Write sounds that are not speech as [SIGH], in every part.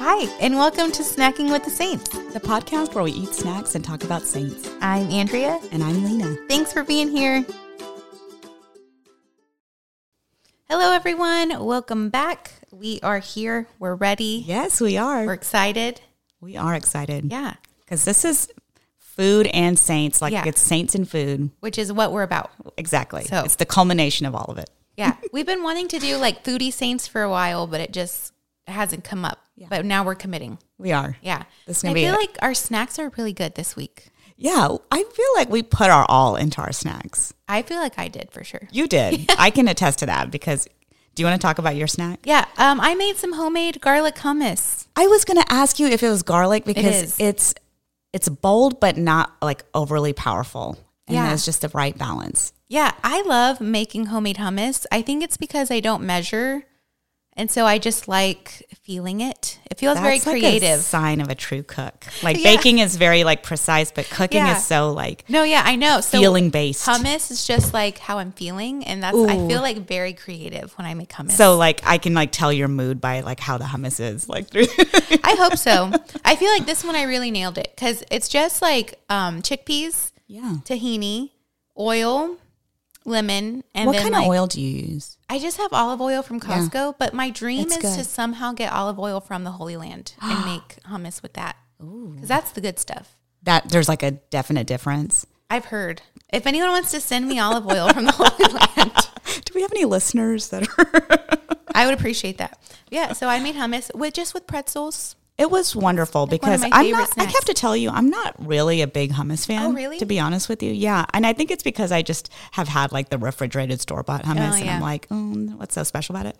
Hi, and welcome to Snacking with the Saints. the podcast where we eat snacks and talk about saints. I'm Andrea. And I'm Lena. Thanks for being here. Hello, everyone. Welcome back. We are here. We're ready. Yes, we are. We're excited. we are excited. Yeah, Because this is food and saints. Like Yeah. it's saints and food. which is what we're about. Exactly. So- it's the culmination of all of it. Yeah, we've been wanting to do like foodie saints for a while, but it just hasn't come up. But now we're committing. We are. Yeah, This is gonna be feel it. like our snacks are really good this week. Yeah. I feel like we put our all into our snacks. I feel like I did for sure. You did. [LAUGHS] I can attest to that because do you want to talk about your snack? Yeah, um, I made some homemade garlic hummus. I was going to ask you if it was garlic because is. it's it's bold but not like overly powerful. And Yeah. it's just the right balance. Yeah, I love making homemade hummus. I think it's because I don't measure. And so I just like feeling it. It feels very That's like a creative. sign of a true cook. [LAUGHS] Like Yeah. baking is very like precise, but cooking Yeah. is so like no, yeah, I know. So feeling based. hummus is just like how I'm feeling. And that's, I feel like very creative when I make hummus. So like I can like tell your mood by like how the hummus is like through. [LAUGHS] I hope so. I feel like this one I really nailed it because it's just like um, chickpeas, yeah. tahini, oil, lemon, and What kind like, of oil do you use? I just have olive oil from Costco, but my dream It's is good. to somehow get olive oil from the Holy Land and [GASPS] make hummus with that. Because that's the good stuff. That there's like a definite difference. I've heard. If anyone wants to send me olive oil from the Holy [LAUGHS] Land, Do we have any listeners that are? I would appreciate that. Yeah, so I made hummus with just with pretzels. It was wonderful of because I'm not. I have to tell you, I'm not really a big hummus oh, fan. Oh, really? To be honest with you, yeah, and I think it's because I just have had like the refrigerated store bought hummus, Oh, and yeah. I'm like, oh, what's so special about it?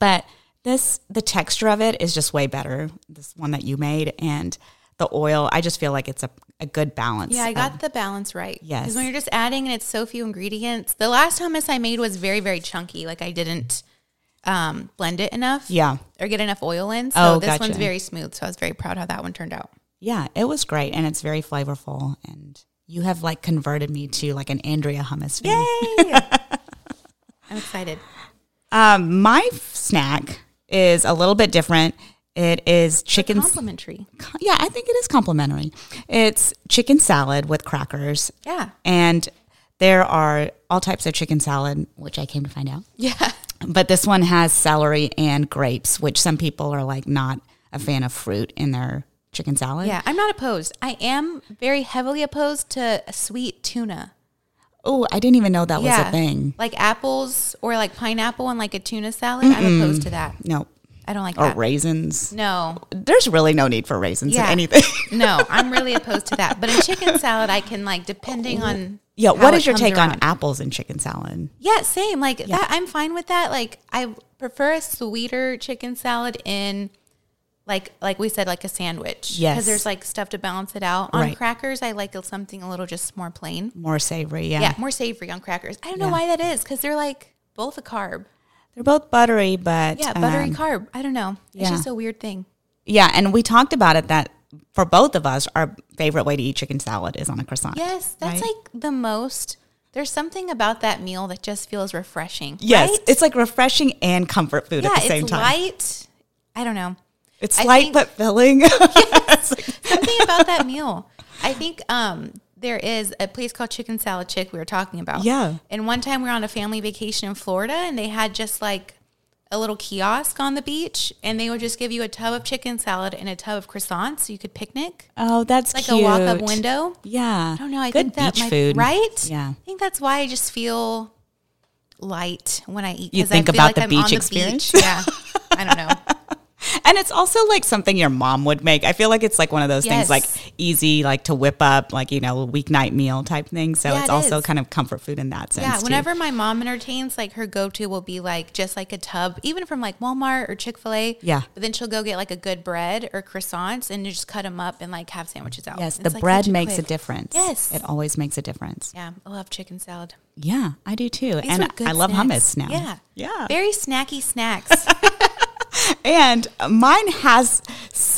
But this, the texture of it is just way better. This one that you made, and the oil, I just feel like it's a, a good balance. Yeah, I of- got the balance right. Yes. Because when you're just adding and it's so few ingredients, the last hummus I made was very, very chunky. Like I didn't um, blend it enough. yeah, Or get enough oil in. So Oh, this gotcha. one's very smooth. So I was very proud how that one turned out. yeah, it was great, and it's very flavorful, and you have like converted me to like an Andrea hummus fan. Yay! [LAUGHS] I'm excited. Um, my snack is a little bit different. It is chicken. Complimentary. Yeah, I think it is complimentary. It's chicken salad with crackers, Yeah. and there are all types of chicken salad, which I came to find out. Yeah. But this one has celery and grapes, which some people are like not a fan of fruit in their chicken salad. Yeah. I'm not opposed. I am very heavily opposed to sweet tuna. Oh, I didn't even know that was a thing. Like apples or like pineapple and like a tuna salad. I'm opposed to that. No. I don't like Or that. raisins. No. There's really no need for raisins Yeah. in anything. [LAUGHS] No, I'm really [LAUGHS] opposed to that. But in chicken salad, I can like depending on yeah. What is your take on apples in chicken salad? Yeah, same. Like that, I'm fine with that. Like I prefer a sweeter chicken salad in, like like we said, like a sandwich. Yes. because there's like stuff to balance it out. On Right. crackers, I like something a little just more plain. More savory. Yeah. Yeah, more savory on crackers. I don't know Yeah. why that is because they're like both a carb. They're both buttery, but Yeah, buttery um, carb. I don't know. It's yeah. just a weird thing. Yeah, and we talked about it that for both of us, our favorite way to eat chicken salad is on a croissant. Yes, that's right? like the most. There's something about that meal that just feels refreshing. Yes, right? it's like refreshing and comfort food yeah, at the same it's time. light. I don't know. It's I light think- but filling. [LAUGHS] something about that meal. I think um, there is a place called Chicken Salad Chick we were talking about. Yeah. And one time we were on a family vacation in Florida and they had just like a little kiosk on the beach and they would just give you a tub of chicken salad and a tub of croissants so you could picnic. oh, that's Like cute. a walk up window. Yeah, I don't know. I good think that beach might, food, right? Yeah, I think that's why I just feel light when I eat. You I think feel about like the I'm beach on the experience? beach. Yeah. I don't know. [LAUGHS] and it's also like something your mom would make. I feel like it's like one of those Yes. things like easy, like to whip up, like you know, weeknight meal type thing. So Yeah, it's it also is. kind of comfort food in that sense. Yeah, too. whenever my mom entertains, like her go to will be like just like a tub, even from like Walmart or Chick fil A. Yeah. But then she'll go get like a good bread or croissants and just cut them up and like have sandwiches out. Yes, It's, the like, bread makes a difference. Yes. it always makes a difference. Yeah, I love chicken salad. Yeah, I do too, These and I love snacks. hummus now. Yeah. yeah. Very snacky snacks. [LAUGHS] And mine has,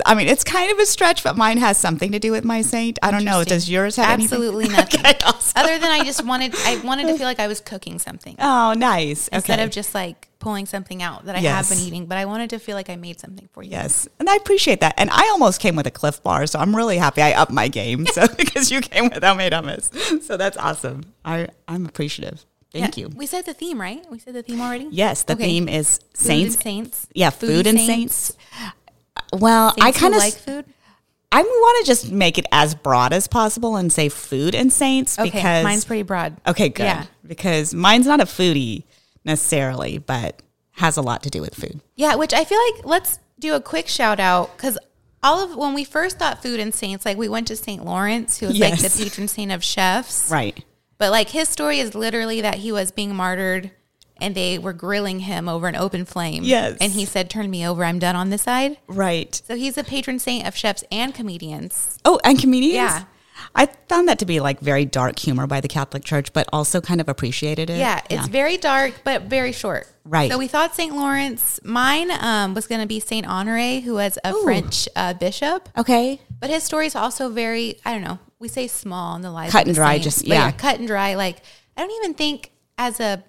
I mean, it's kind of a stretch, but mine has something to do with my saint. I don't know. Does yours have Absolutely anything? nothing. [LAUGHS] Okay, awesome. Other than I just wanted, I wanted to feel like I was cooking something Oh, nice. instead okay. of just like pulling something out that I Yes. have been eating, but I wanted to feel like I made something for you. Yes, and I appreciate that. And I almost came with a Clif Bar, so I'm really happy I upped my game. [LAUGHS] So because you came with homemade hummus, so that's awesome. I I'm appreciative. Thank Yeah. you. We said the theme, right? We said the theme already. Yes, the Okay. theme is Food saints. and saints. Yeah, food and saints. Well, Saints I kind of like food. I want to just make it as broad as possible and say food and saints Okay, because mine's pretty broad. okay, good. Yeah. Because mine's not a foodie necessarily, but has a lot to do with food. Yeah, which I feel like let's do a quick shout out because all of when we first thought food and saints, like we went to St. Lawrence, who was like the patron saint of chefs. Right. But like his story is literally that he was being martyred and they were grilling him over an open flame. Yes. And he said, Turn me over, I'm done on this side. Right. So he's a patron saint of chefs and comedians. Oh, and comedians? Yeah. I found that to be like very dark humor by the Catholic Church, but also kind of appreciated it. Yeah, it's very dark but very short. Right. So we thought St. Lawrence. Mine um, was going to be St. Honore, who was a Ooh. French uh, bishop. Okay. But his story is also very, I don't know, we say small in the lives Cut and dry, saints. just- But yeah. cut and dry. Like, I don't even think as a,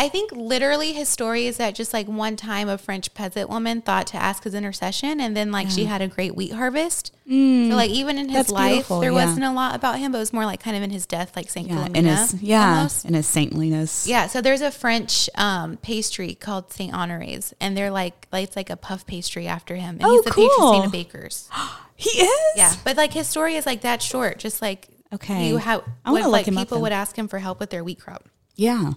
I think literally his story is that just like one time a French peasant woman thought to ask his intercession and then like she had a great wheat harvest. so like even in his Mm. That's life, there yeah. wasn't a lot about him, but it was more like kind of in his death, like St. Yeah. Philomena. In his yeah, almost. in his saintliness. Yeah, so there's a French um, pastry called Saint Honore's, and they're like, like it's like a puff pastry after him, and Oh, he's the patron saint of bakers. [GASPS] He is? Yeah, but like his story is like that short. Just like Okay. you have, I would, look like people would ask him for help with their wheat crop. Yeah.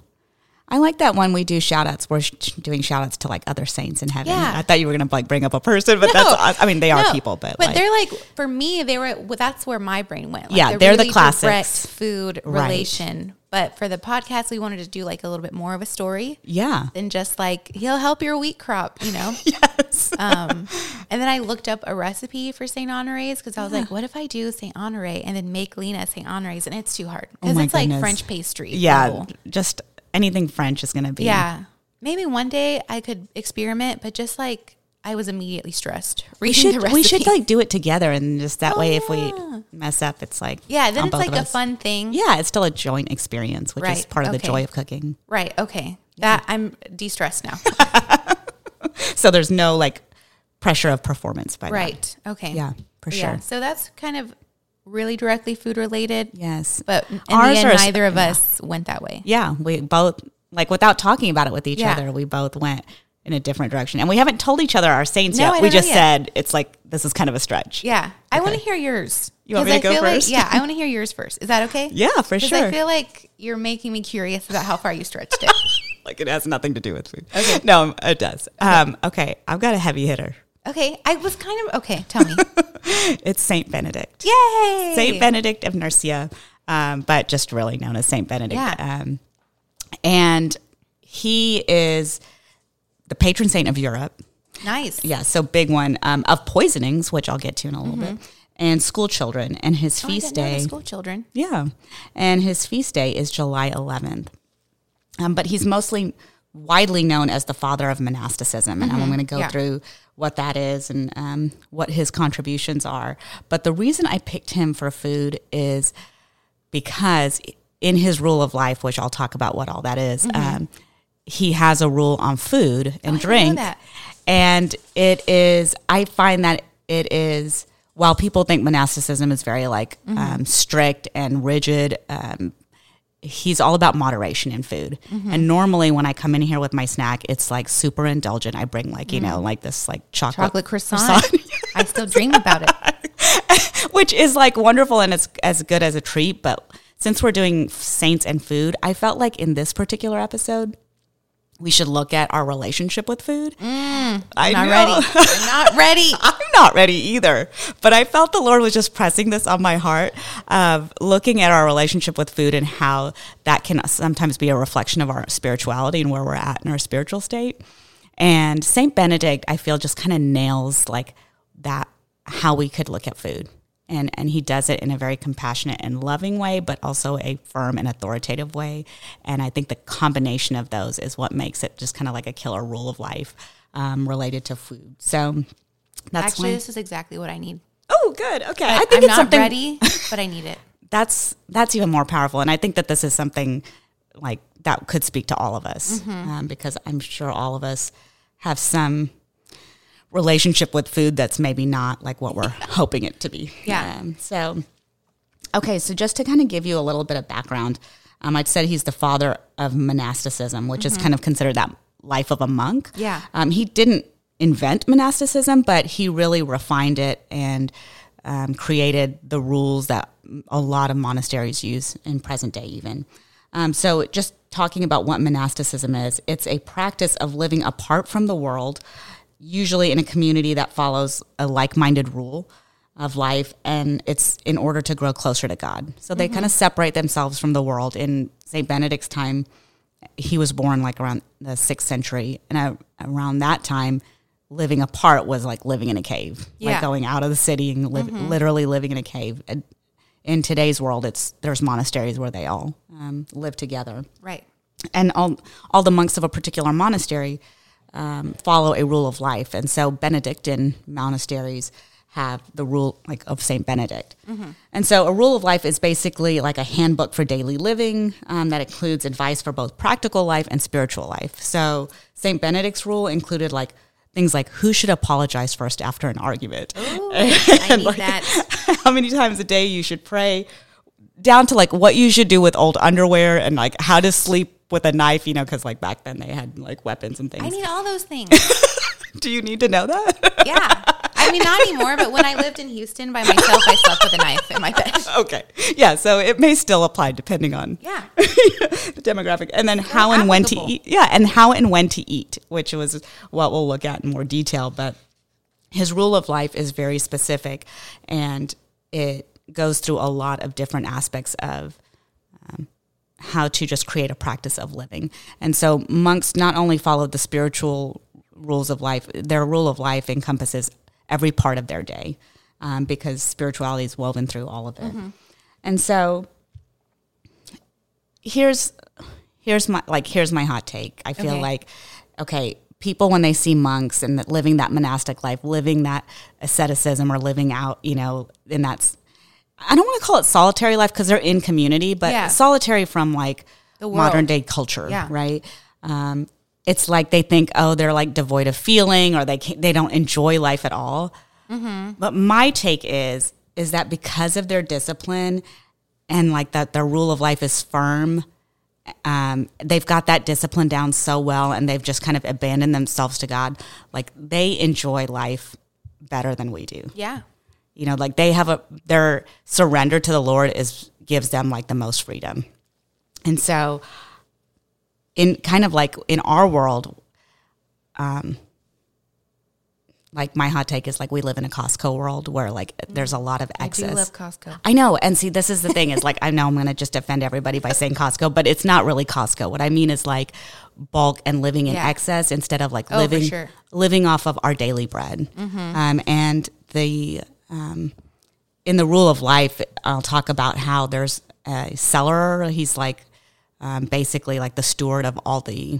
I like that one we do shout outs. We're sh- doing shout outs to like other saints in heaven. Yeah. I thought you were going to like bring up a person, but No. that's, I mean, they are No, people, but, but like, they're like for me, they were. Well, that's where my brain went. Like, Yeah, they're the really classics. direct food Right. relation. But for the podcast, we wanted to do like a little bit more of a story yeah. than just like he'll help your wheat crop, you know. [LAUGHS] Yes. Um, and then I looked up a recipe for Saint Honore's because I was like, what if I do Saint Honore and then make Lena Saint Honore's? And it's too hard because Oh it's like. French pastry. yeah. level. Just anything French is going to be. Yeah. Maybe one day I could experiment, but just like I was immediately stressed We should, we should like do it together. And just that Oh, way, if we mess up, it's like, yeah, then it's like a fun thing. Yeah. It's still a joint experience, which is part of the joy of cooking. Right. Okay. That I'm de-stressed now. [LAUGHS] So there's no like pressure of performance by that. right. Okay. Yeah, for Yeah. sure. So that's kind of really directly food related. Yes. But in Ours the end, are- neither of yeah. us went that way. Yeah, we both like without talking about it with each Yeah. other, we both went in a different direction, and we haven't told each other our saints No, yet. We just yet. said it's like this is kind of a stretch. Yeah. I want to hear yours. You want me to I go feel like- first? yeah, I want to [LAUGHS] hear yours first. Is that okay? Yeah, for Because sure. I feel like you're making me curious about how far you stretched it. [LAUGHS] like it has nothing to do with food. Okay. No, it does. Um, okay, I've got a heavy hitter. Okay. I was kind of okay. Tell me. [LAUGHS] It's Saint Benedict. Yay. Saint Benedict of Nursia, um, but just really known as Saint Benedict. Yeah. Um, and he is the patron saint of Europe. Nice. Yeah, so big one um, of poisonings, which I'll get to in a little bit, and school children. And his Mm-hmm. Oh, feast didn't know the day, School children. yeah, and his feast day is July 11th. Um, but he's mostly widely known as the father of monasticism, and I'm going to go Mm-hmm. Yeah. through what that is and um, what his contributions are. But the reason I picked him for food is because in his rule of life, which I'll talk about what all that is, um, he has a rule on food and Mm-hmm. Oh, drink. And it is, I find that it is, while people think monasticism is very like Mm-hmm. um, strict and rigid, um, he's all about moderation in food. Mm-hmm. And normally when I come in here with my snack, it's like super indulgent. I bring like, you know, like this like chocolate, Mm. Chocolate croissant. I still dream about it. [LAUGHS] which is like wonderful and it's as good as a treat. But since we're doing saints and food, I felt like in this particular episode, we should look at our relationship with food. Mm, I I'm not know. ready. I'm not [LAUGHS] ready. I'm not ready either. But I felt the Lord was just pressing this on my heart of looking at our relationship with food and how that can sometimes be a reflection of our spirituality and where we're at in our spiritual state. And Saint Benedict, I feel, just kind of nails like that how we could look at food. And, and he does it in a very compassionate and loving way, but also a firm and authoritative way. And I think the combination of those is what makes it just kind of like a killer rule of life um, related to food. So that's Actually, why. this is exactly what I need. Oh, good. Okay, I think I'm it's not something ready, [LAUGHS] but I need it. that's that's even more powerful, and I think that this is something like that could speak to all of us um, because I'm sure all of us have some relationship with food that's maybe not like what we're hoping it to be. Yeah. Um, so, okay, so just to kind of give you a little bit of background, um, I'd said he's the father of monasticism, which is kind of considered that life of a monk. Yeah. Um, he didn't invent monasticism, but he really refined it and um, created the rules that a lot of monasteries use in present day, even. Um, so, just talking about what monasticism is, it's a practice of living apart from the world, usually in a community that follows a like minded rule of life, and it's in order to grow closer to God. So, they kind of separate themselves from the world. In St. Benedict's time, he was born like around the sixth century, and uh, around that time, living apart was like living in a cave, Yeah. like going out of the city and live, literally living in a cave. And in today's world, it's there's monasteries where they all um, live together, Right. and all all the monks of a particular monastery um, follow a rule of life, and so Benedictine monasteries have the rule like of Saint Benedict, and so a rule of life is basically like a handbook for daily living um, that includes advice for both practical life and spiritual life. So Saint Benedict's rule included like things like who should apologize first after an argument, Ooh, I [LAUGHS] need that. [LAUGHS] how many times a day you should pray, down to like what you should do with old underwear and like how to sleep with a knife, you know, because like back then they had like weapons and things. I need all those things. [LAUGHS] do you need to know that? Yeah. I mean, not anymore, but when I lived in Houston by myself, I slept with a knife in my bed. [LAUGHS] okay. Yeah. So it may still apply depending on Yeah. [LAUGHS] the demographic. And then how and when to eat. Yeah. And how and when to eat, which was what we'll look at in more detail. But his rule of life is very specific and it goes through a lot of different aspects of how to just create a practice of living. And so monks not only follow the spiritual rules of life, their rule of life encompasses every part of their day um, because spirituality is woven through all of it. And so here's here's my like here's my hot take. I feel Okay. like okay, people when they see monks and that living that monastic life, living that asceticism or living out, you know, in that I don't want to call it solitary life because they're in community, but Yeah. solitary from like The modern day culture, Yeah. right? Um, it's like they think, oh, they're like devoid of feeling, or they can't, they don't enjoy life at all. But my take is is that because of their discipline and like that their rule of life is firm, um, they've got that discipline down so well, and they've just kind of abandoned themselves to God. Like they enjoy life better than we do. Yeah. You know, like they have a their surrender to the Lord is gives them like the most freedom. And so in kind of like in our world, um like my hot take is like we live in a Costco world where like there's a lot of I excess. love Costco. I know. And see, this is the thing is like, I know I'm going to just offend everybody by saying Costco, but it's not really Costco. What I mean is like bulk and living in Yeah. excess instead of like Oh, living, sure. Mm-hmm. living off of our daily bread. Um, and the, um, in the rule of life, I'll talk about how there's a seller. He's like, um, basically like the steward of all the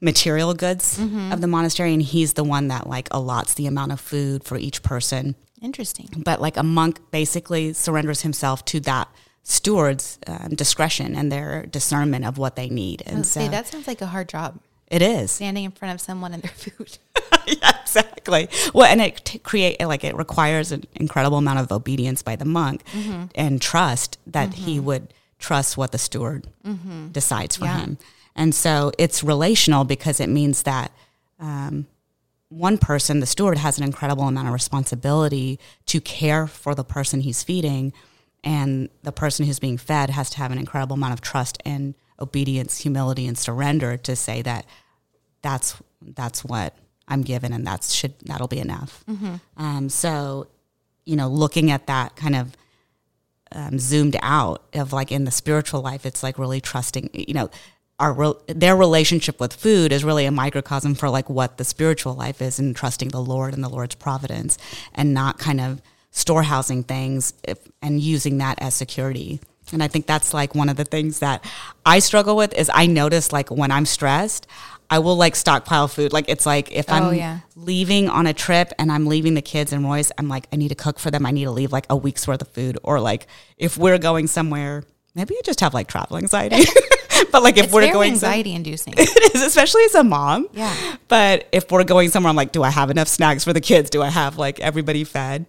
material goods Mm-hmm. of the monastery. And he's the one that like allots the amount of food for each person Interesting. but like a monk basically surrenders himself to that steward's um, discretion and their discernment of what they need and so Say, that sounds like a hard job. It is Standing in front of someone and their food. [LAUGHS] yeah, exactly well and it t- create like it requires an incredible amount of obedience by the monk Mm-hmm. and trust that he would trust what the steward decides for Mm-hmm. Yeah. him and so it's relational because it means that um, one person, the steward, has an incredible amount of responsibility to care for the person he's feeding, and the person who's being fed has to have an incredible amount of trust and obedience, humility, and surrender to say that that's that's what I'm given, and that's should that'll be enough. Um, so, you know, looking at that kind of um, zoomed out of like in the spiritual life, it's like really trusting. You know, our their relationship with food is really a microcosm for like what the spiritual life is, and trusting the Lord and the Lord's providence, and not kind of storehousing things if, and using that as security. And I think that's like one of the things that I struggle with is I notice like when I'm stressed, I will like stockpile food. Like it's like if oh, I'm Oh, yeah. leaving on a trip and I'm leaving the kids and Royce, I'm like, I need to cook for them. I need to leave like a week's worth of food. Or like if we're going somewhere maybe I just have like travel anxiety. [LAUGHS] but like if It's we're going some- anxiety inducing. [LAUGHS] it is, especially as a mom. Yeah. But if we're going somewhere, I'm like, do I have enough snacks for the kids? Do I have like everybody fed?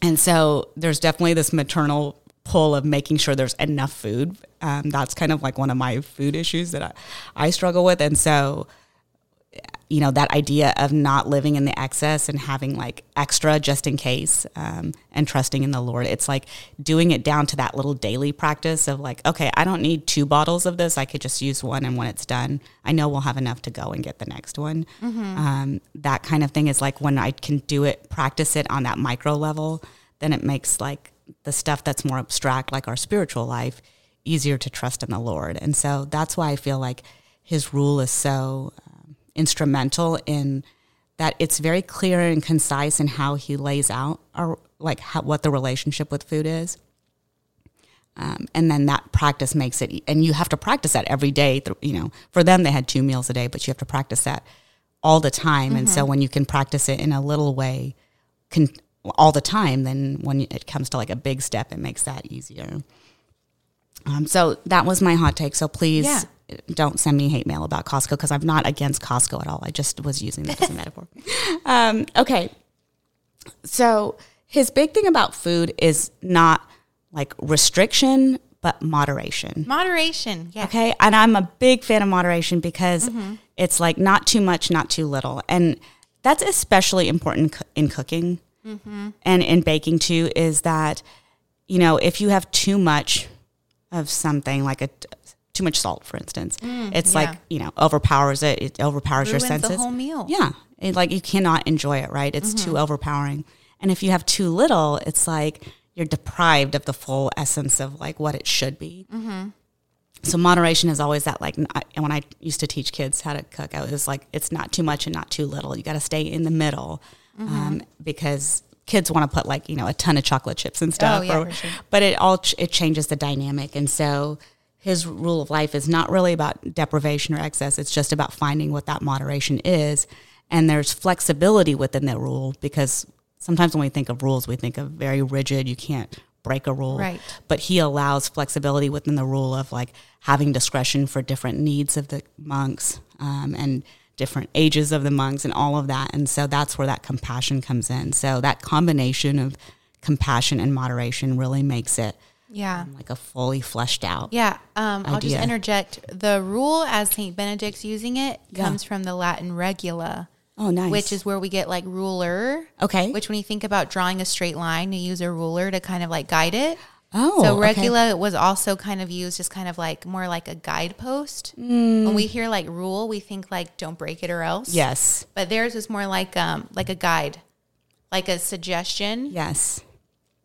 And so there's definitely this maternal pull of making sure there's enough food. Um, that's kind of like one of my food issues that I, I struggle with. And so, you know, that idea of not living in the excess and having like extra just in case um, and trusting in the Lord. It's like doing it down to that little daily practice of like, okay, I don't need two bottles of this. I could just use one. And when it's done, I know we'll have enough to go and get the next one. Um, that kind of thing is like when I can do it, practice it on that micro level, then it makes like the stuff that's more abstract, like our spiritual life, easier to trust in the Lord. And so that's why I feel like his rule is so um, instrumental in that it's very clear and concise in how he lays out our like how, what the relationship with food is. Um, and then that practice makes it, and you have to practice that every day. th- You know, for them, they had two meals a day, but you have to practice that all the time. And so when you can practice it in a little way, can all the time, then when it comes to like a big step, it makes that easier. Um, so that was my hot take. So please Yeah. don't send me hate mail about Costco because I'm not against Costco at all. I just was using that as a [LAUGHS] metaphor. Um, okay. So his big thing about food is not like restriction, but moderation. Moderation. Yeah. Okay. And I'm a big fan of moderation because Mm-hmm. it's like not too much, not too little. And that's especially important in cooking Mm-hmm. and in baking too, is that, you know, if you have too much of something like a, too much salt, for instance, it's Mm, yeah. like, you know, overpowers it. It overpowers your senses. the whole meal. Yeah. It, like you cannot enjoy it, right? It's too Mm-hmm. overpowering. And if you have too little, it's like you're deprived of the full essence of like what it should be. Mm-hmm. So moderation is always that like I- and when I used to teach kids how to cook, I was like, it's not too much and not too little. You got to stay in the middle Mm-hmm. um, because kids want to put like you know a ton of chocolate chips and stuff. Oh, yeah, or- sure. But it all ch- it changes the dynamic, and so his rule of life is not really about deprivation or excess. It's just about finding what that moderation is, and there's flexibility within that rule because sometimes when we think of rules, we think of very rigid. You can't break a rule, Right. but he allows flexibility within the rule of like having discretion for different needs of the monks um, and different ages of the monks and all of that and so that's where that compassion comes in so that combination of compassion and moderation really makes it Yeah. like a fully fleshed out Yeah, um, I'll just interject. The rule, as Saint Benedict's using it, Yeah. comes from the Latin regula, oh nice which is where we get like ruler. okay Which, when you think about drawing a straight line, you use a ruler to kind of like guide it. Oh so okay. regula was also kind of used as kind of like more like a guidepost. When we hear like rule, we think like don't break it or else. yes But theirs was more like um like a guide, like a suggestion, yes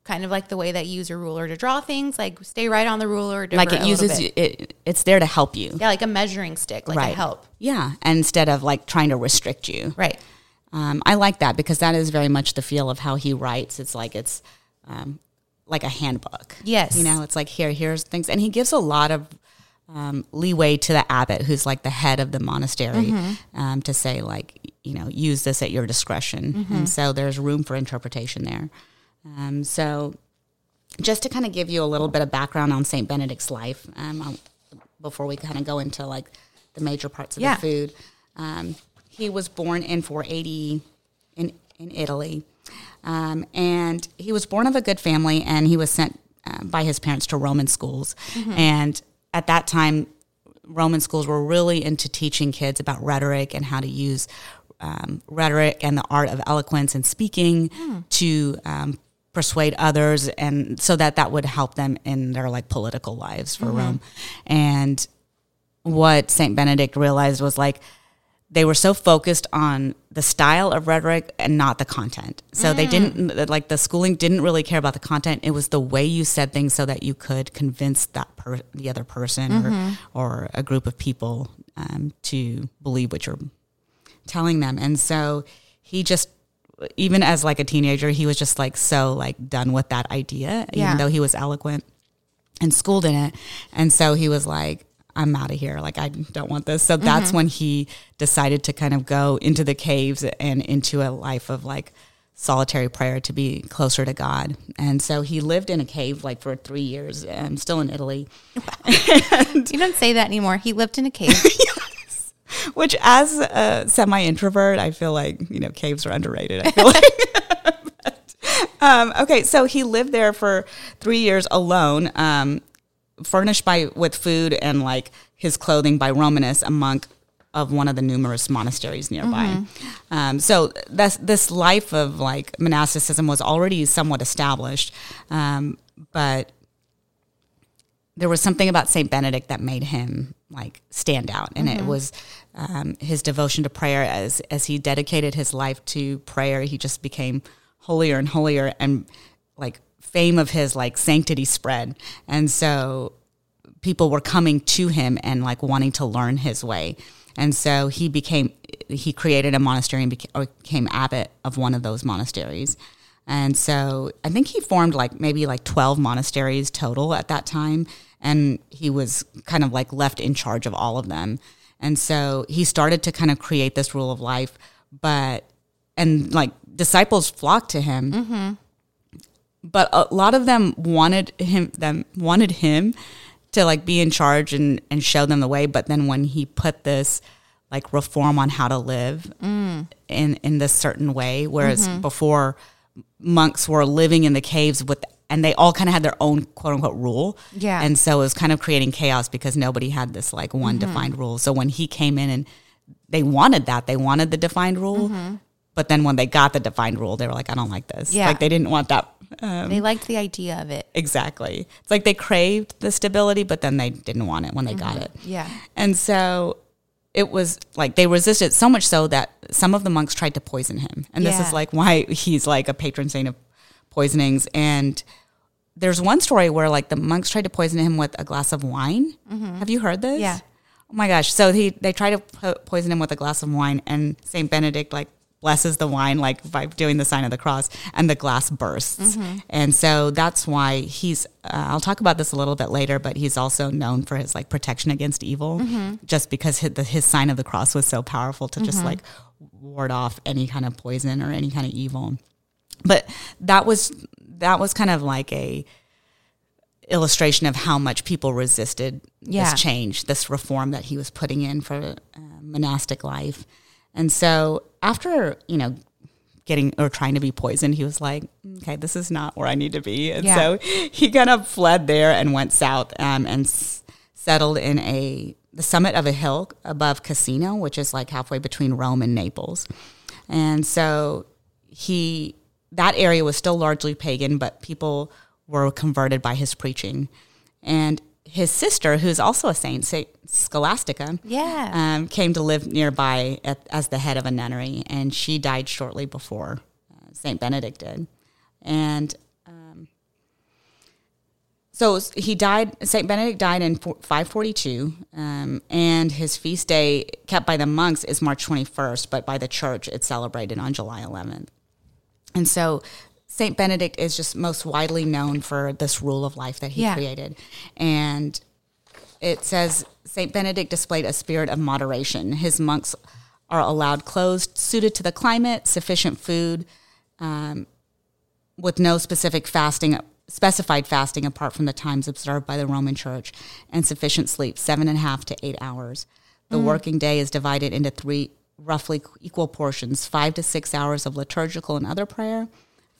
kind of like the way that you use a ruler to draw things, like stay right on the ruler. Or like it uses it it's there to help you Yeah, like a measuring stick, like a help. yeah instead of like trying to restrict you Right. Um, I like that because that is very much the feel of how he writes. It's like it's um, like a handbook. Yes. you know, it's like here, here's things, and he gives a lot of um, leeway to the abbot, who's like the head of the monastery, Mm-hmm. um, to say like you know use this at your discretion, Mm-hmm. and so there's room for interpretation there. Um, so, just to kind of give you a little bit of background on Saint Benedict's life, um, before we kind of go into like the major parts of Yeah. the food. Um, he was born in 480 in in Italy, um, and he was born of a good family, and he was sent uh, by his parents to Roman schools, and at that time. Roman schools were really into teaching kids about rhetoric and how to use um, rhetoric and the art of eloquence and speaking to um, persuade others, and so that that would help them in their like political lives for Rome. And what Saint Benedict realized was like they were so focused on the style of rhetoric and not the content. So they didn't like the schooling didn't really care about the content. It was the way you said things so that you could convince that per, the other person or, or a group of people um, to believe what you're telling them. And so he just even as like a teenager, he was just like so like done with that idea, Yeah. even though he was eloquent and schooled in it. And so he was like, I'm out of here. Like, I don't want this. So that's when he decided to kind of go into the caves and into a life of like solitary prayer to be closer to God. And so he lived in a cave like for three years, and still in Italy. [LAUGHS] you don't say that anymore. He lived in a cave. [LAUGHS] yes. Which, as a semi introvert, I feel like, you know, caves are underrated. I feel like. [LAUGHS] um, okay, so he lived there for three years alone, um, furnished by with food and like his clothing by Romanus, a monk of one of the numerous monasteries nearby. Mm-hmm. Um, so this this life of like monasticism was already somewhat established, um, but there was something about Saint Benedict that made him like stand out, and mm-hmm. it was um, his devotion to prayer. As as he dedicated his life to prayer, he just became holier and holier, and like fame of his like sanctity spread, and so people were coming to him and like wanting to learn his way. And so he became, he created a monastery and became, became abbot of one of those monasteries. And so I think he formed like maybe like 12 monasteries total at that time. And he was kind of like left in charge of all of them. And so he started to kind of create this rule of life, but, and like disciples flocked to him. Mm-hmm. But a lot of them wanted him, them wanted him to like be in charge and, and show them the way. But then when he put this like reform on how to live mm. in, in this certain way, whereas mm-hmm. before monks were living in the caves with and they all kind of had their own quote unquote rule. Yeah. And so it was kind of creating chaos because nobody had this like one mm-hmm. defined rule. So when he came in and they wanted that, they wanted the defined rule. Mm-hmm. But then when they got the defined rule, they were like, I don't like this. Yeah. Like they didn't want that um, they liked the idea of it. Exactly. It's like they craved the stability, but then they didn't want it when they mm-hmm. got it. Yeah. And so it was like they resisted so much so that some of the monks tried to poison him. And yeah. this is like why he's like a patron saint of poisonings. And there's one story where like the monks tried to poison him with a glass of wine. Mm-hmm. Have you heard this? Yeah. Oh my gosh. So he they tried to po- poison him with a glass of wine and Saint Benedict like blesses the wine like by doing the sign of the cross and the glass bursts mm-hmm. and so that's why he's uh, i'll talk about this a little bit later but he's also known for his like protection against evil mm-hmm. just because his, the, his, sign of the cross was so powerful to mm-hmm. just like ward off any kind of poison or any kind of evil but that was that was kind of like a illustration of how much people resisted yeah. this change this reform that he was putting in for uh, monastic life and so after, you know, getting or trying to be poisoned, he was like, okay, this is not where I need to be. And yeah. so he kind of fled there and went south um, and s- settled in a the summit of a hill above Cassino, which is like halfway between Rome and Naples. And so he that area was still largely pagan, but people were converted by his preaching. And his sister, who's also a saint, Saint Scholastica, yeah, um, came to live nearby at, as the head of a nunnery, and she died shortly before uh, Saint Benedict did, and um, so he died. Saint Benedict died in 542, um, and his feast day, kept by the monks, is March 21st, but by the church, it's celebrated on July 11th. And so Saint Benedict is just most widely known for this rule of life that he yeah. created. And it says Saint Benedict displayed a spirit of moderation. His monks are allowed clothes suited to the climate, sufficient food, um, with no specific fasting, specified fasting apart from the times observed by the Roman Church, and sufficient sleep, seven and a half to eight hours. The mm. working day is divided into three roughly equal portions: five to six hours of liturgical and other prayer,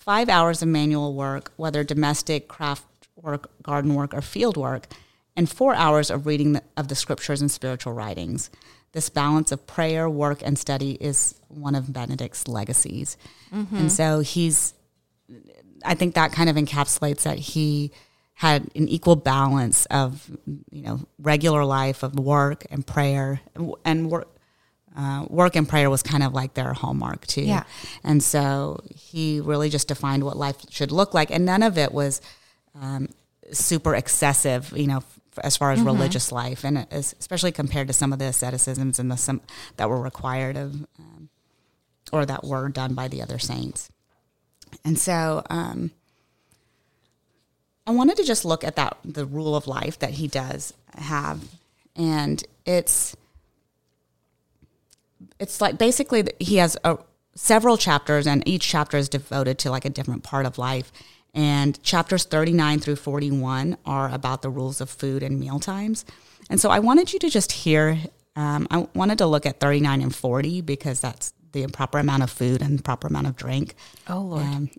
five hours of manual work, whether domestic, craft work, garden work, or field work, and four hours of reading the, of the scriptures and spiritual writings. This balance of prayer, work, and study is one of Benedict's legacies. Mm-hmm. And so he's, I think that kind of encapsulates that he had an equal balance of, you know, regular life of work and prayer and work, uh, work and prayer was kind of like their hallmark too. Yeah. And so he really just defined what life should look like, and none of it was um, super excessive, you know, f- as far as mm-hmm. religious life, and especially compared to some of the asceticisms and the some that were required of, um, or that were done by the other saints. And so. Um, I wanted to just look at that the rule of life that he does have, and it's it's like basically he has a several chapters, and each chapter is devoted to like a different part of life. And chapters 39 through 41 are about the rules of food and meal times. And so I wanted you to just hear, um, I wanted to look at 39 and 40 because that's the proper amount of food and proper amount of drink. Oh, Lord. Um,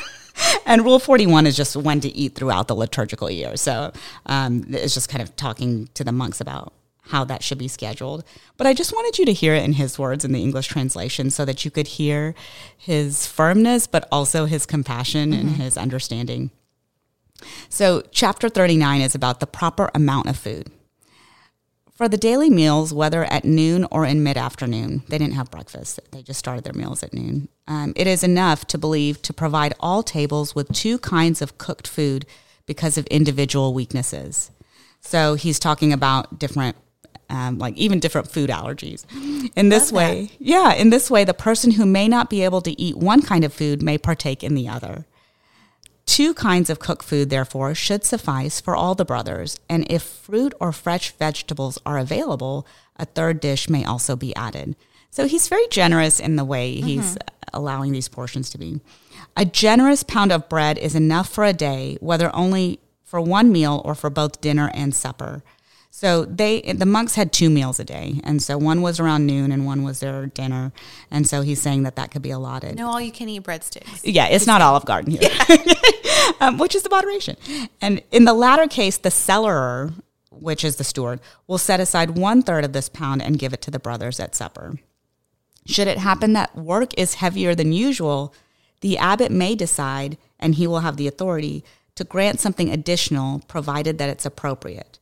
[LAUGHS] and rule 41 is just when to eat throughout the liturgical year. So um, it's just kind of talking to the monks about how that should be scheduled. But I just wanted you to hear it in his words in the English translation so that you could hear his firmness, but also his compassion mm-hmm. and his understanding. So, chapter 39 is about the proper amount of food. For the daily meals, whether at noon or in mid afternoon, they didn't have breakfast. They just started their meals at noon. Um, it is enough to believe to provide all tables with two kinds of cooked food because of individual weaknesses. So he's talking about different um, like even different food allergies. In this way, yeah, in this way, the person who may not be able to eat one kind of food may partake in the other. Two kinds of cooked food, therefore, should suffice for all the brothers, and if fruit or fresh vegetables are available, a third dish may also be added. So he's very generous in the way he's mm-hmm. allowing these portions to be. A generous pound of bread is enough for a day, whether only for one meal or for both dinner and supper. So they the monks had two meals a day, and so one was around noon and one was their dinner, and so he's saying that that could be allotted. No, all you can eat breadsticks. Yeah, it's not Olive Garden here, yeah. [LAUGHS] um, which is the moderation. And in the latter case, the cellarer, which is the steward, will set aside one third of this pound and give it to the brothers at supper. Should it happen that work is heavier than usual, the abbot may decide, and he will have the authority to grant something additional, provided that it's appropriate.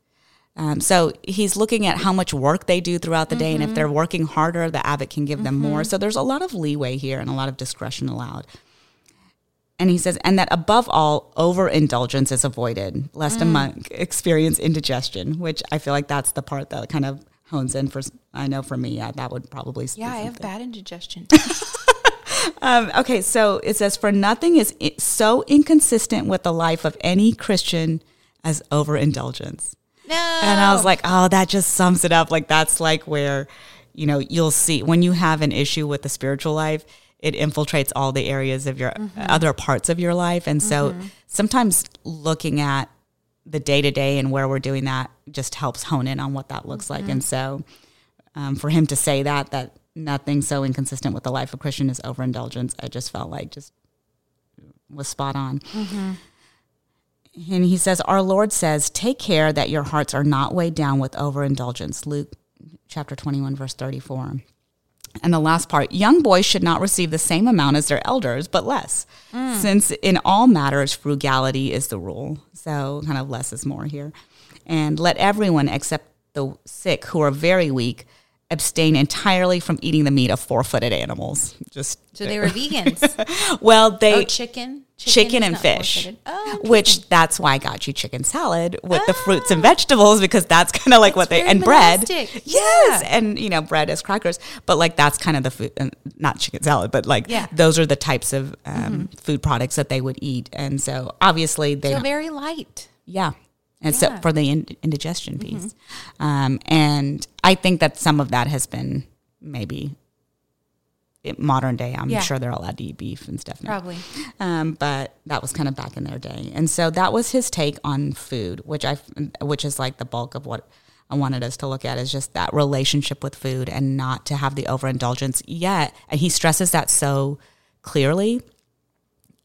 Um, so he's looking at how much work they do throughout the day, mm-hmm. and if mm-hmm. they're working harder, the abbot can give them mm-hmm. more. So there's a lot of leeway here and a lot of discretion allowed. And he says, and that above all, overindulgence is avoided, lest mm. a monk experience indigestion, which I feel like that's the part that kind of hones in for, I know for me, yeah, that would probably. Yeah, I have bad indigestion. [LAUGHS] [LAUGHS] um, okay, so it says, for nothing is so inconsistent with the life of any Christian as overindulgence. No. And I was like, oh, that just sums it up. Like that's like where, you know, you'll see when you have an issue with the spiritual life, it infiltrates all the areas of your mm-hmm. other parts of your life. And so mm-hmm. sometimes looking at the day to day and where we're doing that just helps hone in on what that looks mm-hmm. like. And so um, for him to say that, that nothing so inconsistent with the life of Christian is overindulgence, I just felt like just was spot on. And he says, Our Lord says, Take care that your hearts are not weighed down with overindulgence. Luke chapter 21, verse 34. And the last part, young boys should not receive the same amount as their elders, but less, mm. since in all matters, frugality is the rule. So, kind of less is more here. And let everyone except the sick who are very weak abstain entirely from eating the meat of four-footed animals. Just so they were vegans. [LAUGHS] well, they oh, chicken. Chicken, chicken and fish, oh, which that's why I got you chicken salad with oh. the fruits and vegetables because that's kind of like what they and bread. Yes, yeah. and you know bread as crackers, but like that's kind of the food, uh, not chicken salad, but like yeah. those are the types of um, mm-hmm. food products that they would eat, and so obviously they so very light. Yeah, except yeah. for the indigestion piece. Mm-hmm. Um, and I think that some of that has been maybe modern day. I'm yeah. sure they're allowed to eat beef and stuff now. Probably. Um, but that was kind of back in their day. And so that was his take on food, which I, which is like the bulk of what I wanted us to look at is just that relationship with food and not to have the overindulgence yet. And he stresses that so clearly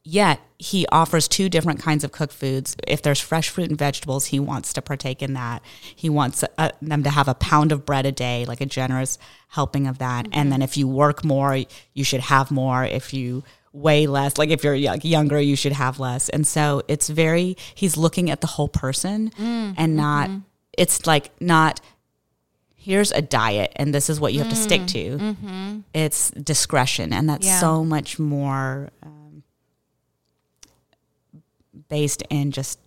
Yet he offers two different kinds of cooked foods. If there's fresh fruit and vegetables, he wants to partake in that. He wants uh, them to have a pound of bread a day, like a generous helping of that. Mm-hmm. And then if you work more, you should have more. If you weigh less, like if you're younger, you should have less. And so it's very, he's looking at the whole person mm-hmm. and not, mm-hmm. it's like not, here's a diet and this is what you have to stick to. Mm-hmm. It's discretion. And that's yeah. so much more. Um, based in just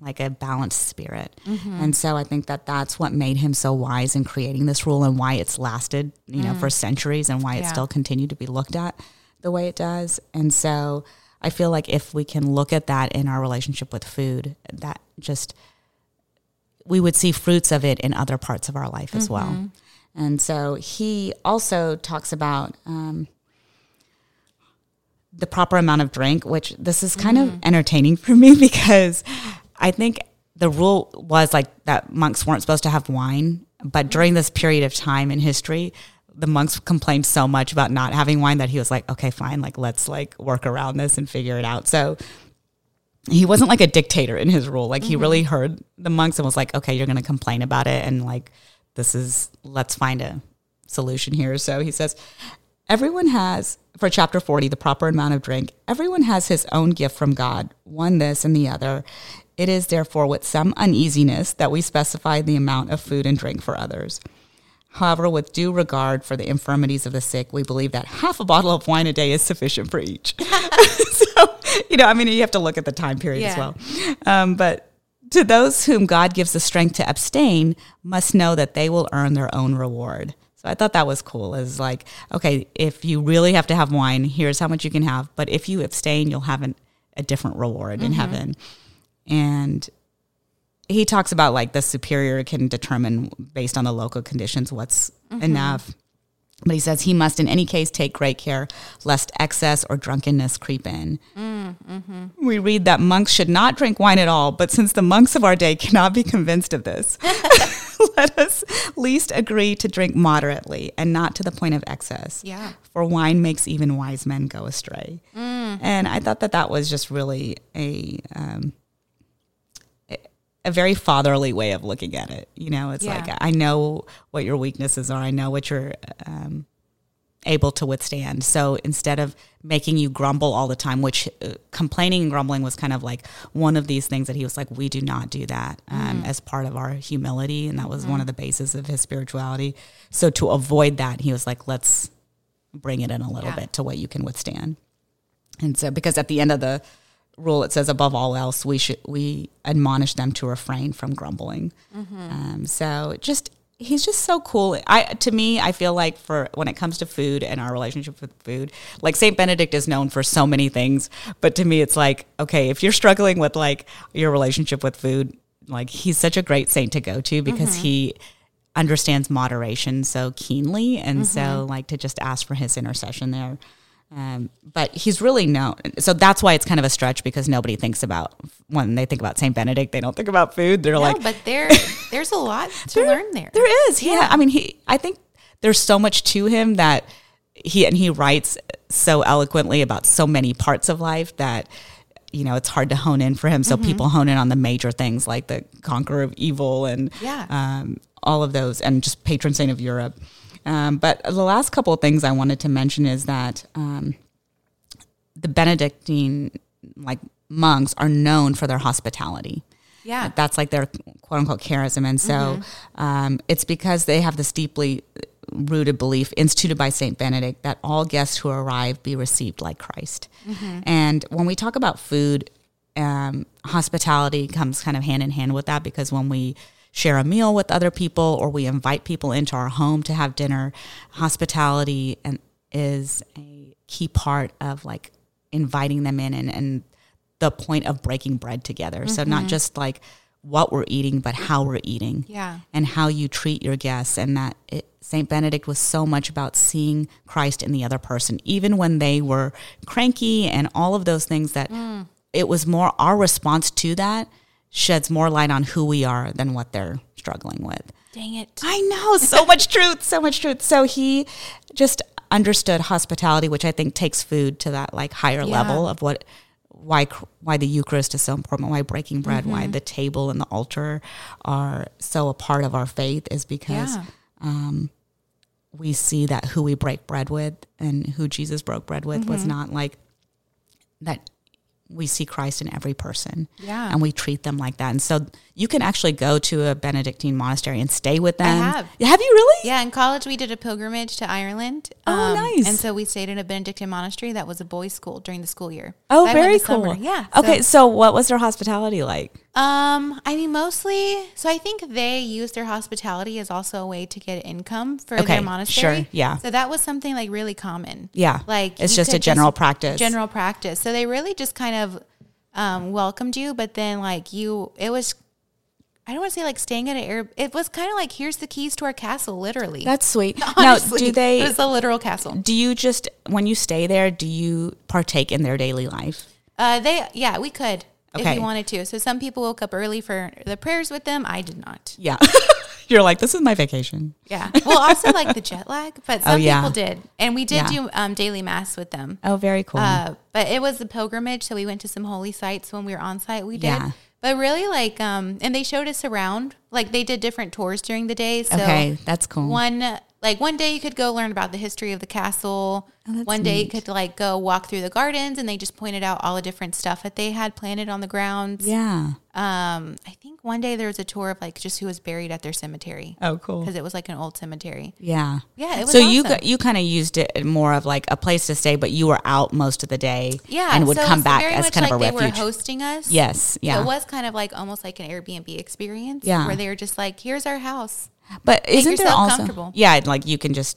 like a balanced spirit. Mm-hmm. And so I think that that's what made him so wise in creating this rule and why it's lasted, you know, mm. for centuries and why yeah. it still continued to be looked at the way it does. And so I feel like if we can look at that in our relationship with food, that just we would see fruits of it in other parts of our life as mm-hmm. well. And so he also talks about um, the proper amount of drink, which this is kind of mm-hmm. entertaining [LAUGHS] for me because I think the rule was like that monks weren't supposed to have wine. But mm-hmm. during this period of time in history, the monks complained so much about not having wine that he was like, okay, fine, like let's like work around this and figure it out. So he wasn't like a dictator in his rule. Like he really mm-hmm. heard the monks and was like, okay, you're going to complain about it. And like, this is, let's find a solution here. So he says, everyone has, for chapter 40, the proper amount of drink, everyone has his own gift from God, one this and the other. It is therefore with some uneasiness that we specify the amount of food and drink for others. However, with due regard for the infirmities of the sick, we believe that half a bottle of wine a day is sufficient for each. [LAUGHS] so, you know, I mean, you have to look at the time period as well. Um, but to those whom God gives the strength to abstain, must know that they will earn their own reward. So I thought that was cool. Is like, okay, if you really have to have wine, here's how much you can have. But if you abstain, you'll have an, a different reward in mm-hmm. heaven. And he talks about like the superior can determine based on the local conditions what's mm-hmm. enough. But he says he must, in any case, take great care lest excess or drunkenness creep in. Mm-hmm. We read that monks should not drink wine at all, but since the monks of our day cannot be convinced of this, [LAUGHS] [LAUGHS] let us least agree to drink moderately and not to the point of excess. Yeah. For wine makes even wise men go astray. And I thought that that was just really a. Um, a very fatherly way of looking at it. You know, it's Yeah. like I know what your weaknesses are. I know what you're um, able to withstand. So instead of making you grumble all the time, which uh, complaining and grumbling was kind of like one of these things that he was like, we do not do that um, as part of our humility, and that was one of the bases of his spirituality. So to avoid that, he was like, let's bring it in a little Yeah. bit to what you can withstand. And so, because at the end of the rule, it says, above all else, we should we admonish them to refrain from grumbling. Um, so, just he's just so cool. I to me, I feel like for when it comes to food and our relationship with food, like Saint Benedict is known for so many things, but to me, it's like okay, if you're struggling with like your relationship with food, like he's such a great saint to go to because mm-hmm. he understands moderation so keenly. And so mm-hmm. like to just ask for his intercession there um, but he's really known so that's why it's kind of a stretch because nobody thinks about when they think about saint benedict they don't think about food they're No, like but there, [LAUGHS] there's a lot to learn there. there is yeah. i mean he i think there's so much to him that he and he writes so eloquently about so many parts of life that you know it's hard to hone in for him so people hone in on the major things like the conqueror of evil and Yeah. um, all of those and just patron saint of europe um, but the last couple of things i wanted to mention is that um, the benedictine like monks are known for their hospitality Yeah. that's like their quote unquote charism. And so um, it's because they have this deeply rooted belief instituted by St. Benedict that all guests who arrive be received like Christ. And when we talk about food, um, hospitality comes kind of hand in hand with that because when we share a meal with other people or we invite people into our home to have dinner, hospitality and is a key part of like inviting them in and, and the point of breaking bread together. So not mm-hmm. just like what we're eating, but how we're eating Yeah. and how you treat your guests. And that it, St. Benedict was so much about seeing Christ in the other person, even when they were cranky and all of those things that mm. it was more our response to that sheds more light on who we are than what they're struggling with. Dang it. I know so [LAUGHS] much truth, so much truth. So he just understood hospitality, which I think takes food to that like higher Yeah. level of what why why the Eucharist is so important, why breaking bread, why mm-hmm. the table and the altar are so a part of our faith is because Yeah. Um, we see that who we break bread with and who Jesus broke bread with was mm-hmm. not like that we see Christ in every person. Yeah. And we treat them like that. And so you can actually go to a Benedictine monastery and stay with them. have. Have you really? Yeah, in college we did a pilgrimage to Ireland. um, Oh, nice. And so we stayed in a Benedictine monastery that was a boys' school during the school year. Oh, So very cool. summer. Yeah. Okay, So, so what was their hospitality like? um, I mean, mostly. So I think they use their hospitality as also a way to get income for Okay, their monastery. sure, yeah. So that was something like really common. Yeah, Like it's just a general practice. General practice. So they really just kind of um, welcomed you, but then like you, it was I don't want to say like staying at an air. It was kind of like here's the keys to our castle, literally. That's sweet. [LAUGHS] now, do they? It was a literal castle. do you just when you stay there? Do you partake in their daily life? Uh, they yeah, we could if you wanted to. So some people woke up early for the prayers with them. I did not. Yeah, [LAUGHS] you're like this is my vacation. Yeah. Well, also like the jet lag, but [LAUGHS] some Oh, yeah. people did, and we did Yeah. do um, daily mass with them. Oh, very cool. Uh, but it was a pilgrimage, so we went to some holy sites when we were on site. We did, Yeah. but really like, um, and they showed us around. Like they did different tours during the day. So okay, that's cool. one like one day you could go learn about the history of the castle. Oh, one day you could like go walk through the gardens, and they just pointed out all the different stuff that they had planted on the grounds. yeah. Um, I think one day there was a tour of like just who was buried at their cemetery Oh, cool. because it was like an old cemetery. Yeah. Yeah, it was so you awesome. got, you kind of used it more of like a place to stay, but you were out most of the day. Yeah, and would so come back as kind like of a they refuge. were hosting us. yes. So Yeah. it was kind of like almost like an Airbnb experience. Yeah. Where they were just like, here's our house. But isn't there also yeah, like you can just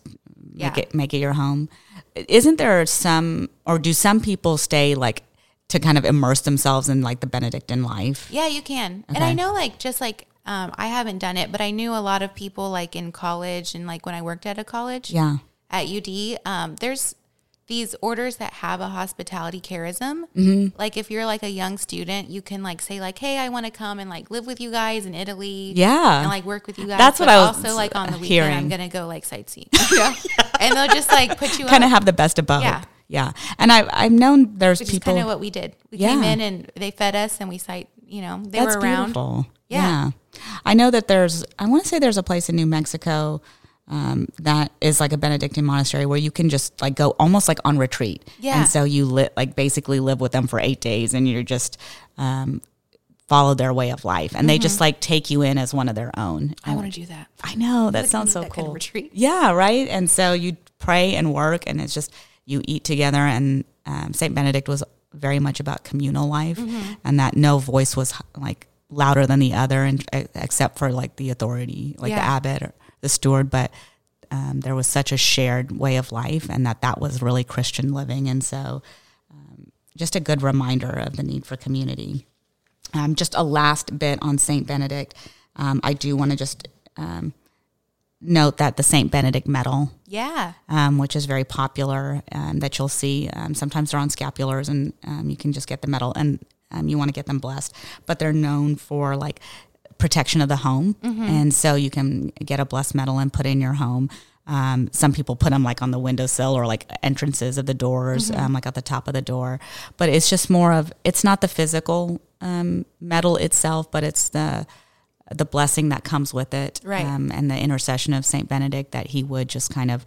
make Yeah. it make it your home. Isn't there some or do some people stay like to kind of immerse themselves in like the Benedictine life? Yeah, you can. And I know like just like um, I haven't done it, but I knew a lot of people like in college and like when I worked at a college Yeah. at UD, um, there's these orders that have a hospitality charism. Mm-hmm. Like if you're like a young student, you can like say like, "Hey, I want to come and like live with you guys in Italy." Yeah. and like work with you guys. That's what I was also like on the weekend. hearing. I'm gonna go like sightsee. [LAUGHS] yeah. [LAUGHS] and they'll just like put you Kind of have the best of both. Yeah. Yeah. And I I've known there's which people kind of what we did. We came in and they fed us and we sight. You know, they That's were around. beautiful. Yeah. I know that there's, I want to say there's a place in New Mexico um, that is like a Benedictine monastery where you can just like go almost like on retreat. Yeah. And so you lit, like basically live with them for eight days and you're just, um, follow their way of life and they just like take you in as one of their own. Mm-hmm. I want to do that. I know that sounds so that cool. kind of retreat. Yeah, right. And so you pray and work, and it's just you eat together. And um, Saint Benedict was very much about communal life, Mm-hmm. and that no voice was like louder than the other, and except for like the authority, like the abbot or the steward. But um, there was such a shared way of life, and that that was really Christian living. And so, um, just a good reminder of the need for community. Um, just a last bit on Saint Benedict. Um, I do want to just um, note that the Saint Benedict medal, Yeah. um, which is very popular, um, that you'll see. Um, sometimes they're on scapulars, and um, you can just get the medal, and um, you want to get them blessed. But they're known for like protection of the home, and so you can get a blessed medal and put in your home. Um, some people put them like on the windowsill or like entrances of the doors, um, like at the top of the door. But it's just more of it's not the physical um, medal itself, but it's the the blessing that comes with it, Right. Um, and the intercession of Saint Benedict that he would just kind of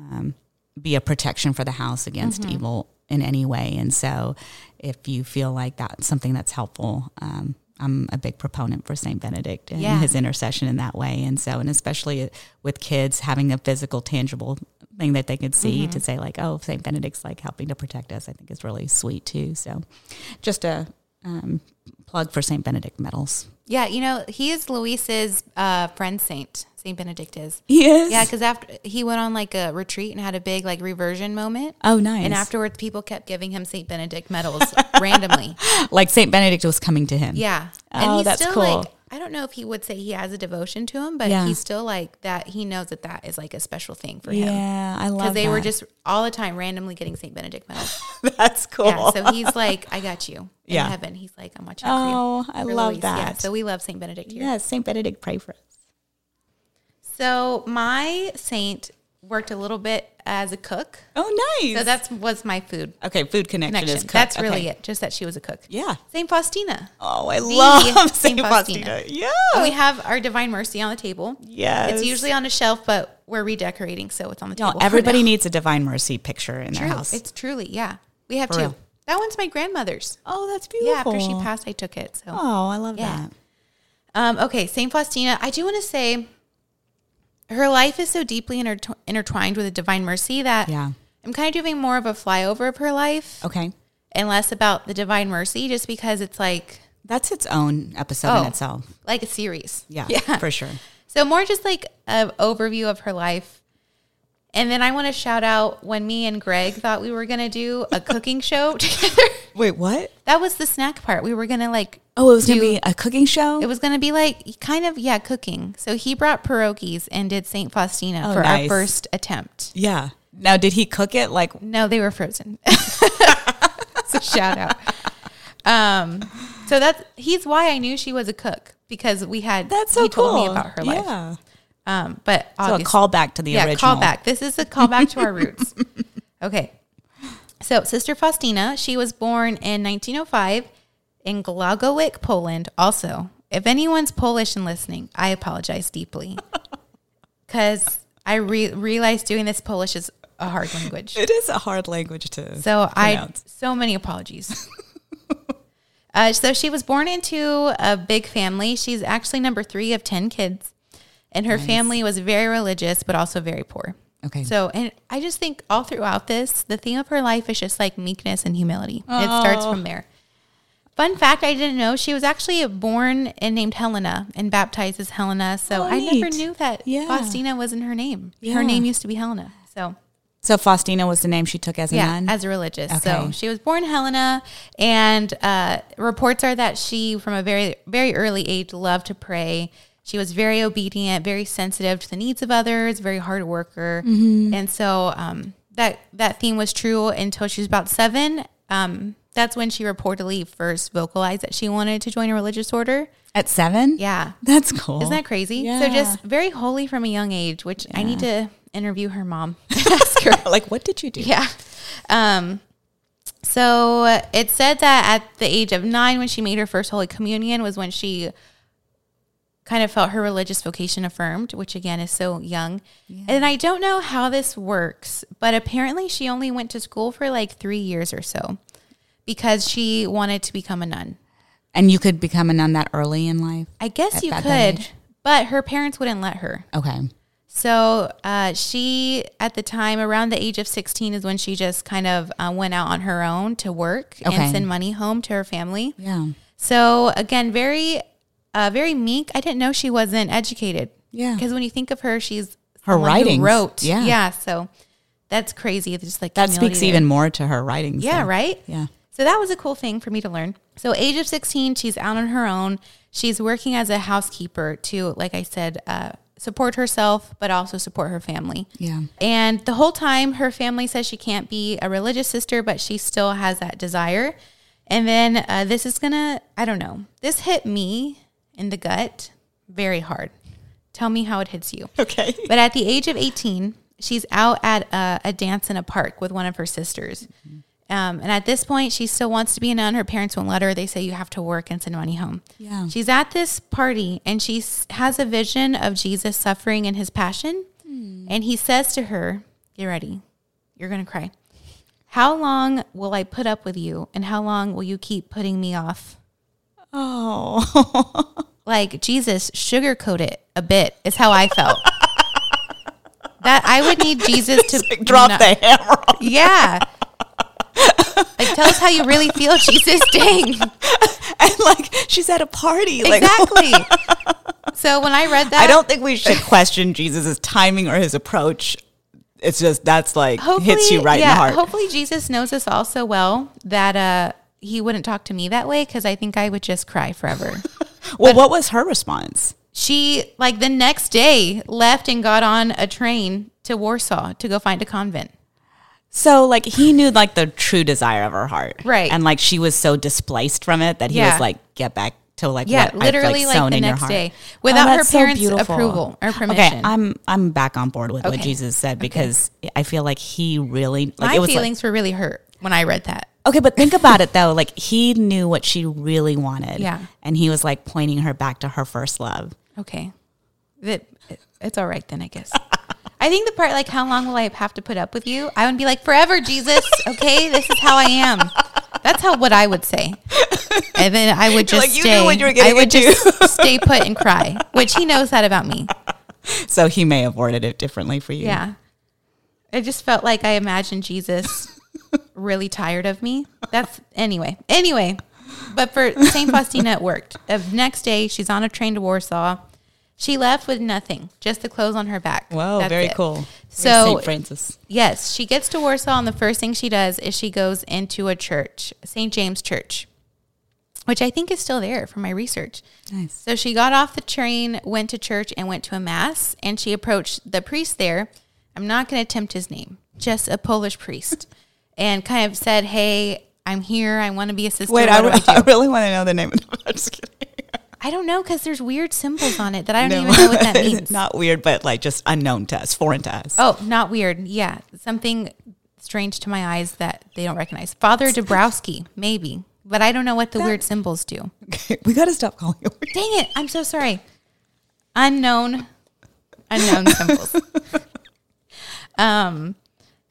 um, be a protection for the house against Mm-hmm. evil in any way. And so, if you feel like that's something that's helpful, um, I'm a big proponent for Saint Benedict and Yeah. his intercession in that way. And so, and especially with kids having a physical, tangible thing that they could see Mm-hmm. to say like, oh, Saint Benedict's like helping to protect us. I think is really sweet too. So, just a um, plug for Saint Benedict medals. Yeah. You know, he is Luis's uh, friend saint. Saint Benedict is. He is. Yeah, because after he went on like a retreat and had a big like reversion moment. Oh, nice. And afterwards, people kept giving him Saint Benedict medals [LAUGHS] randomly. like Saint Benedict was coming to him. Yeah, and Oh, he's that's still cool. like I don't know if he would say he has a devotion to him, but Yeah. he's still like that. He knows that that is like a special thing for him Yeah, I love because they were just all the time randomly getting Saint Benedict medals. [LAUGHS] That's cool. Yeah, so he's like, I got you in Yeah. heaven. He's like, I'm watching out for you. Oh, I love Luis. Yeah, that. so we love Saint Benedict here. yes, Saint Benedict, pray for us. So my saint worked a little bit as a cook. Oh, nice. So that's was my food okay. Food connection, connection. is cooked. That's really Okay. it. Just that she was a cook. Yeah. Saint Faustina. Oh, I The love Saint Saint Faustina. Faustina. Yeah. And we have our Divine Mercy on the table. yes. It's usually on a shelf, but we're redecorating, so it's on the no. table. [LAUGHS] Everybody needs a Divine Mercy picture in True. their house. It's truly, yeah. We have For two. real. That one's my grandmother's. oh, that's beautiful. Yeah, after she passed, I took it. So, Oh, I love Yeah. that. um, okay, Saint Faustina. I do want to say, her life is so deeply intertw- intertwined with the Divine Mercy that Yeah. I'm kind of doing more of a flyover of her life Okay. and less about the Divine Mercy, just because it's like That's its own episode Oh. in itself. like a series. Yeah, [LAUGHS] yeah. for sure. So more just like an overview of her life. And then I want to shout out when me and Greg thought we were going to do a cooking show [LAUGHS] together. Wait, what? That was the snack part. We were going to like, Oh, it was going to be a cooking show? it was going to be like kind of, yeah, cooking. So he brought pierogies and did St. Faustina Oh, for nice. our first attempt. yeah. Now, did he cook it like No, they were frozen. [LAUGHS] so shout out. Um, so that's, he's why I knew she was a cook because we had, That's so he cool. told me about her life. Yeah. Um, but So a callback to the yeah, original. callback. This is a callback to our [LAUGHS] roots. Okay. So, Sister Faustina, she was born in 1905 in Głogowiec, Poland. Also, if anyone's Polish and listening, I apologize deeply [LAUGHS] because I re- realized doing this Polish is a hard language. It is a hard language to So I so many apologies. [LAUGHS] uh, so she was born into a big family. She's actually number three of ten kids, and her family was very religious, but also very poor. Okay. So, and I just think all throughout this, the theme of her life is just like meekness and humility. It starts from there. Fun fact: I didn't know she was actually born and named Helena and baptized as Helena. So Oh, I never knew that Yeah. Faustina wasn't her name. Yeah. Her name used to be Helena. So So Faustina was the name she took as a yeah, nun? as a religious. So she was born Helena, and uh, reports are that she, from a very very early age, loved to pray. She was very obedient, very sensitive to the needs of others, very hard worker, Mm-hmm. and so um, that that theme was true until she was about seven. Um, that's when she reportedly first vocalized that she wanted to join a religious order. At seven? Yeah, That's cool. isn't that crazy? Yeah. So just very holy from a young age, which I need to interview her mom. [LAUGHS] Ask her. like, what did you do? Yeah. Um, so it said that at the age of nine, when she made her first Holy Communion, was when she kind of felt her religious vocation affirmed, which again is so young. And I don't know how this works, but apparently she only went to school for like three years or so because she wanted to become a nun. And you could become a nun that early in life? I guess you could, but her parents wouldn't let her. Okay. So uh, she, at the time, around the age of 16, is when she just kind of uh, went out on her own to work Okay. and send money home to her family. Yeah. So again, very, uh, very meek. I didn't know she wasn't educated. Yeah. Because when you think of her, she's Her writing wrote. yeah. Yeah. So that's crazy. It's Just like That speaks there. even more to her writings. Yeah. though. Right. Yeah. So that was a cool thing for me to learn. So age of 16, she's out on her own. She's working as a housekeeper to, like I said, uh, support herself, but also support her family. Yeah. And the whole time, her family says she can't be a religious sister, but she still has that desire. And then uh, this is gonna, I don't know, this hit me in the gut very hard. Tell me how it hits you. [LAUGHS] Okay. But at the age of 18, she's out at a, a dance in a park with one of her sisters. Um, and at this point, she still wants to be a nun. Her parents won't let her. They say you have to work and send money home. Yeah. She's at this party and she has a vision of Jesus suffering and his passion. And he says to her, Get ready. You're going to cry. How long will I put up with you? And how long will you keep putting me off? Oh. [LAUGHS] like Jesus sugarcoat it a bit is how I felt. that I would need Jesus to [LAUGHS] Drop not- the hammer. on- Yeah. like tell us how you really feel, [LAUGHS] Jesus. Dang. And like she's at a party. Like Exactly. so when I read that I don't think we should question Jesus' timing or his approach. It's just that's like hits you right in the heart. Hopefully Jesus knows us all so well that uh he wouldn't talk to me that way because I think I would just cry forever. [LAUGHS] well, what was her response? she like the next day left and got on a train to Warsaw to go find a convent. So like he knew like the true desire of her heart, Right. And like she was so displaced from it that he Yeah. was like, get back to like Yeah, what I've, literally like, the next day without Oh, her that's so parents' approval or permission. Okay. I'm I'm back on board with what Jesus said because I feel like he really like My it was like- feelings were really hurt when I read that. Okay, but think about it though. Like he knew what she really wanted. Yeah. And he was like pointing her back to her first love. Okay, that it's all right then, I guess. [LAUGHS] I think the part like, how long will I have to put up with you? I would be like, forever, Jesus. Okay, this is how I am. That's how what I would say, and then I would [LAUGHS] just like, stay. knew what you were I would just stay put and cry, which he knows that about me. [LAUGHS] So he may have worded it differently for you. Yeah, I just felt like I imagined Jesus really tired of me. That's anyway. Anyway, but for Saint Faustina, it worked. The next day, she's on a train to Warsaw. She left with nothing, just the clothes on her back. Wow, That's very it. cool. So- St. Francis. Yes, she gets to Warsaw, and the first thing she does is she goes into a church, St. James Church, which I think is still there from my research. Nice. So she got off the train, went to church, and went to a mass. And she approached the priest there. I'm not going to attempt his name, just a Polish priest, and kind of said, "Hey, I'm here. I want to be a sister. Wait, I, do I do?" I really want to know the name of the [LAUGHS] I'm just kidding. I don't know because there's weird symbols on it that I don't No. even know what that [LAUGHS] means. Not weird, but like just unknown to us, foreign to us. Oh, not weird. Yeah, something strange to my eyes that they don't recognize. Father Dabrowski, maybe, but I don't know what the weird symbols do. Okay, we got to stop calling it. weird. Dang it! I'm so sorry. Unknown, unknown symbols. [LAUGHS] Um,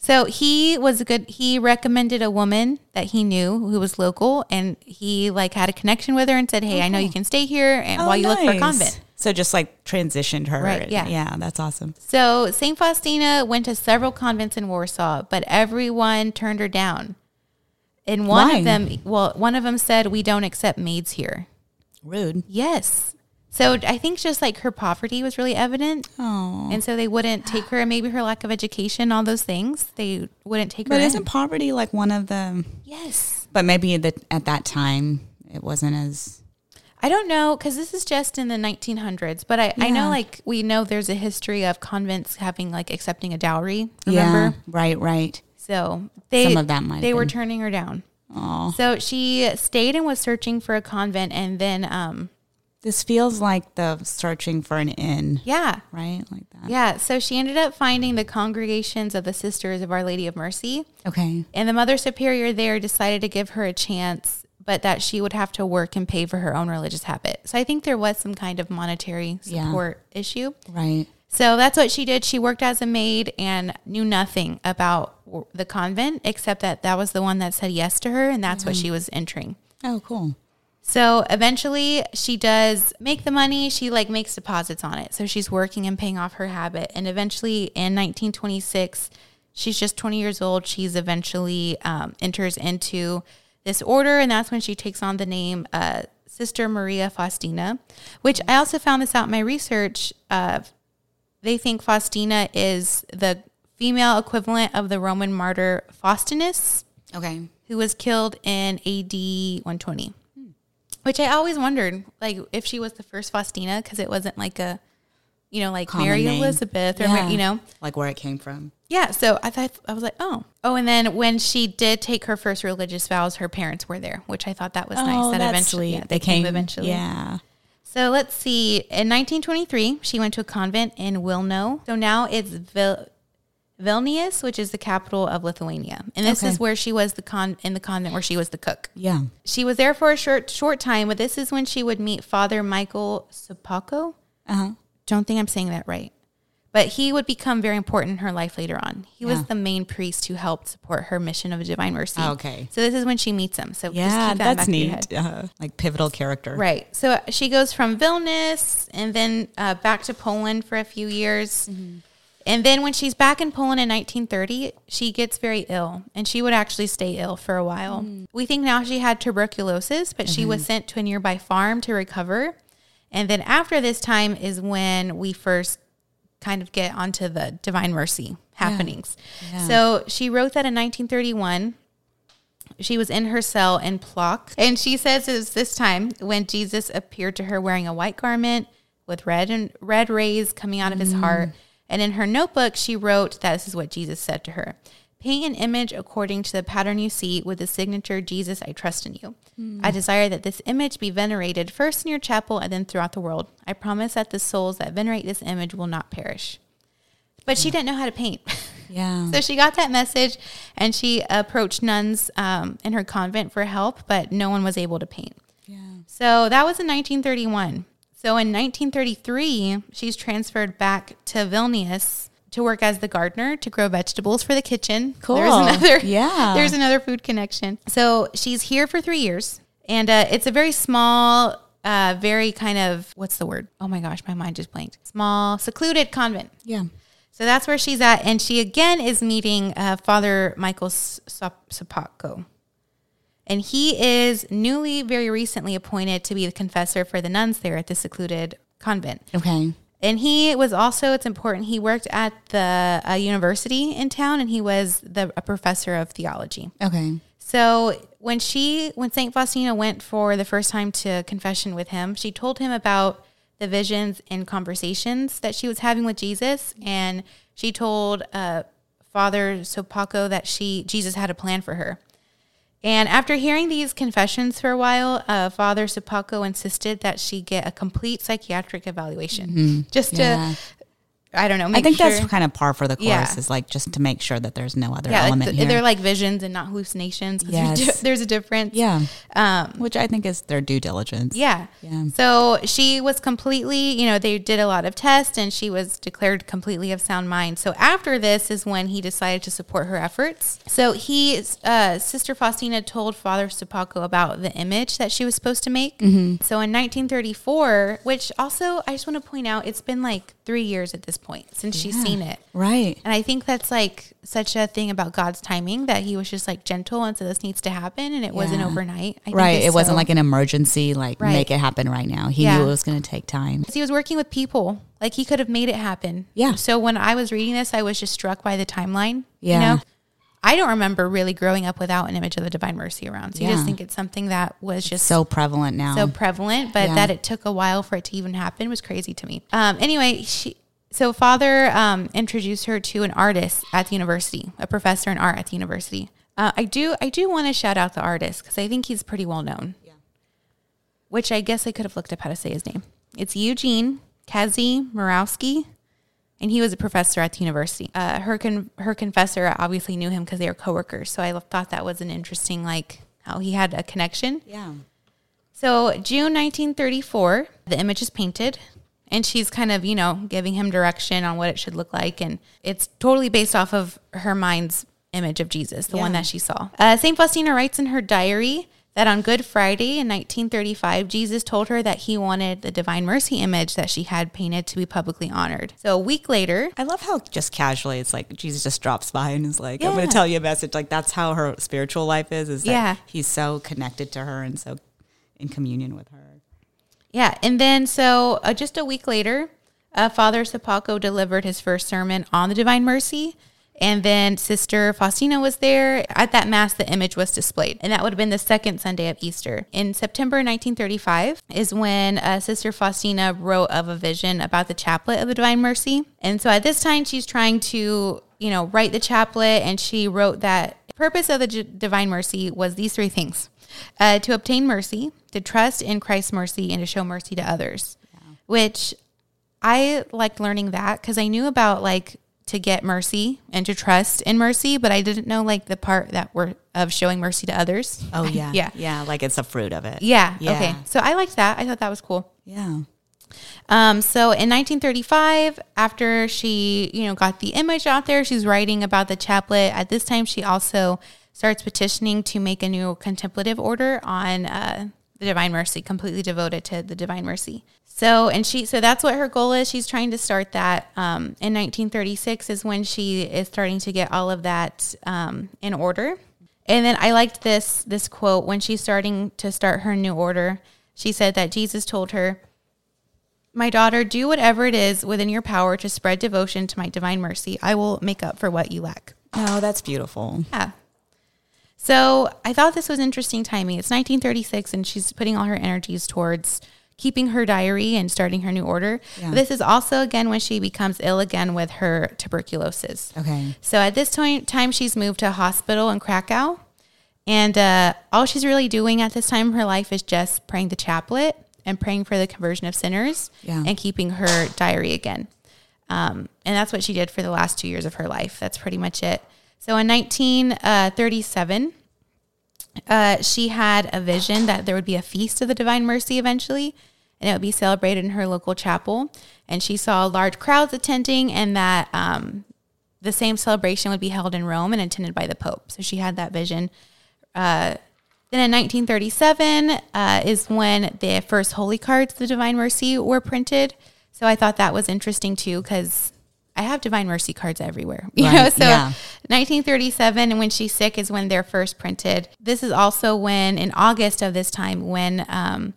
so he was a good. He recommended a woman that he knew who was local, and he like had a connection with her and said, "Hey, I know you can stay here, and Oh, while you look for a convent." So just like transitioned her. Right, yeah. Yeah, that's awesome. So Saint Faustina went to several convents in Warsaw, but everyone turned her down. And one Why? of them, well, one of them said, "We don't accept maids here." Rude. Yes. So I think just like her poverty was really evident, Oh. and so they wouldn't take her. and Maybe her lack of education, all those things, they wouldn't take But her. But isn't in. poverty like one of the? Yes. But maybe that at that time it wasn't as. I don't know because this is just in the 1900s, but I, I know like we know there's a history of convents having like accepting a dowry. Remember? Yeah. Right. Right. So they Some of that might they were been. turning her down. Oh, So she stayed and was searching for a convent, and then um this feels like the searching for an inn, yeah right? Like that. yeah. So she ended up finding the congregations of the Sisters of Our Lady of Mercy, Okay. and the Mother Superior there decided to give her a chance, but that she would have to work and pay for her own religious habit. So I think there was some kind of monetary Yeah. support issue. Right. So that's what she did. She worked as a maid and knew nothing about the convent except that that was the one that said yes to her, and that's what mm-hmm. she was entering. Oh, cool. So eventually she does make the money. She like makes deposits on it. So she's working and paying off her habit. And eventually in 1926, she's just 20 years old. She's eventually um, enters into this order. And that's when she takes on the name uh, Sister Maria Faustina, which I also found this out in my research. Uh, they think Faustina is the female equivalent of the Roman martyr Faustinus Okay. who was killed in AD 120. Which I always wondered, like, if she was the first Faustina, because it wasn't like a, you know, like Common Mary name. Elizabeth or, Yeah. you know. Like where it came from. Yeah. So I thought, I was like, oh. Oh, and then when she did take her first religious vows, her parents were there, which I thought that was nice. Oh, that eventually, yeah, they came eventually. Yeah. So let's see. In 1923, she went to a convent in Wilno. So now it's Vil- Vilnius, which is the capital of Lithuania, and this Okay. is where she was the con in the convent where she was the cook. Yeah. She was there for a short short time, but this is when she would meet Father Michael Sopoćko. Uh huh. Don't think I'm saying that right. But he would become very important in her life later on. He was the main priest who helped support her mission of divine mercy. Oh, okay. So this is when she meets him. So just Yeah, keep that that's the back of your neat. Uh, like pivotal character. Right. So she goes from Vilnius and then uh, back to Poland for a few years. And then when she's back in Poland in 1930, she gets very ill and she would actually stay ill for a while. Hmm. We think now she had tuberculosis, but she was mm-hmm. sent to a nearby farm to recover. And then after this time is when we first kind of get onto the divine mercy happenings. Yeah. So she wrote that in 1931 she was in her cell in Plock. And she says it was this time when Jesus appeared to her wearing a white garment with red and red rays coming out of his mm. heart. And in her notebook, she wrote that this is what Jesus said to her. Paint an image according to the pattern you see with the signature, Jesus, I trust in you. I desire that this image be venerated first in your chapel and then throughout the world. I promise that the souls that venerate this image will not perish. But she didn't know how to paint. Yeah. [LAUGHS] So she got that message and she approached nuns um, in her convent for help, but no one was able to paint. yeah. So that was in 1931. So in 1933, she's transferred back to Vilnius to work as the gardener to grow vegetables for the kitchen. Cool. There's another, [LAUGHS] Yeah. There's another food connection. So she's here for three years, and uh, it's a very small, uh, very kind of what's the word? Oh my gosh, my mind just blanked. Small, secluded convent. Yeah. So that's where she's at. And she again is meeting uh, Father Michael S- Sop- Sopoćko. And he is newly, very recently appointed to be the confessor for the nuns there at the secluded convent. Okay. And he was also, it's important, he worked at the uh, university in town and he was the, a professor of theology. Okay. So when she, when St. Faustina went for the first time to confession with him, she told him about the visions and conversations that she was having with Jesus. And she told uh, Father Sopoćko that she, Jesus had a plan for her. And after hearing these confessions for a while, uh, Father Sopoćko insisted that she get a complete psychiatric evaluation, just Yeah. to, I don't know, I think sure. that's kind of par for the course Yeah. is like just to make sure that there's no other yeah, like element the- here. they're like visions and not hallucinations. there's Yes. di- there's a difference. yeah. Um, Which I think is their due diligence. yeah. Yeah. So she was completely, you know, they did a lot of tests and she was declared completely of sound mind. So after this is when he decided to support her efforts. So he, uh, Sister Faustina told Father Sopoćko about the image that she was supposed to make. Mm-hmm. So in 1934, which also I just want to point out, it's been like three years at this point since she's seen it. Right. And I think that's like such a thing about God's timing that he was just like gentle and said, this needs to happen and it wasn't overnight. I Right. It wasn't like an emergency, like Right. make it happen right now. He Yeah. knew it was going to take time. he was working with people. Like he could have made it happen. Yeah. So when I was reading this, I was just struck by the timeline. Yeah. You know? I don't remember really growing up without an image of the Divine Mercy around. So you just think it's something that was just So prevalent now. so prevalent, but Yeah. that it took a while for it to even happen was crazy to me. Um, anyway, she so father um, introduced her to an artist at the university, a professor in art at the university. Uh, I do I do want to shout out the artist because I think he's pretty well known. Yeah. Which I guess I could have looked up how to say his name. It's Eugene Kazi Murawski, and he was a professor at the university. Uh, her con- her confessor obviously knew him because they were coworkers. So I thought that was an interesting like how he had a connection. yeah. So, June 1934, the image is painted, and she's kind of, you know, giving him direction on what it should look like. And it's totally based off of her mind's image of Jesus, the one that she saw. Uh, St. Faustina writes in her diary that on Good Friday in 1935, Jesus told her that he wanted the Divine Mercy image that she had painted to be publicly honored. So, a week later, I love how just casually it's like Jesus just drops by and is like, I'm going to tell you a message. Like that's how her spiritual life is, is that Yeah. he's so connected to her and so in communion with her. Yeah, and then so uh, just a week later, uh, Father Sopoćko delivered his first sermon on the Divine Mercy, and then Sister Faustina was there. At that mass, the image was displayed, and that would have been the second Sunday of Easter. In September 1935 is when uh, Sister Faustina wrote of a vision about the chaplet of the Divine Mercy, and so at this time she's trying to, you know, write the chaplet, and she wrote that purpose of the Divine Mercy was these three things uh, to obtain mercy, to trust in Christ's mercy, and to show mercy to others. Which I liked learning that because I knew about like to get mercy and to trust in mercy, but I didn't know like the part that were of showing mercy to others. Oh [LAUGHS] yeah. Yeah. Yeah. Like it's a fruit of it. Yeah. Yeah. Okay. So I liked that. I thought that was cool. Yeah. Um, so in 1935, after she, you know, got the image out there, she's writing about the chaplet. At this time, she also starts petitioning to make a new contemplative order on uh, the Divine Mercy, completely devoted to the Divine Mercy. So, and she, so that's what her goal is. She's trying to start that. Um, in 1936 is when she is starting to get all of that um, in order. And then I liked this this quote when she's starting to start her new order. She said that Jesus told her, my daughter, do whatever it is within your power to spread devotion to my divine mercy. I will make up for what you lack. Oh, that's beautiful. Yeah. So I thought this was interesting timing. It's 1936, and she's putting all her energies towards keeping her diary and starting her new order. Yeah. This is also again when she becomes ill again with her tuberculosis. Okay. So at this time, time she's moved to a hospital in Krakow. And uh, all she's really doing at this time in her life is just praying the chaplet and praying for the conversion of sinners Yeah. and keeping her diary again. Um, and that's what she did for the last two years of her life. That's pretty much it. So in 1937, uh, she had a vision that there would be a feast of the Divine Mercy eventually, and it would be celebrated in her local chapel. And she saw large crowds attending, and that um, the same celebration would be held in Rome and attended by the Pope. So she had that vision. Uh, then in 1937 uh, is when the first holy cards, the Divine Mercy, were printed. So I thought that was interesting too, because I have Divine Mercy cards everywhere. [LAUGHS] You know, so yeah. 1937 and when she's sick is when they're first printed. This is also when in August of this time when um,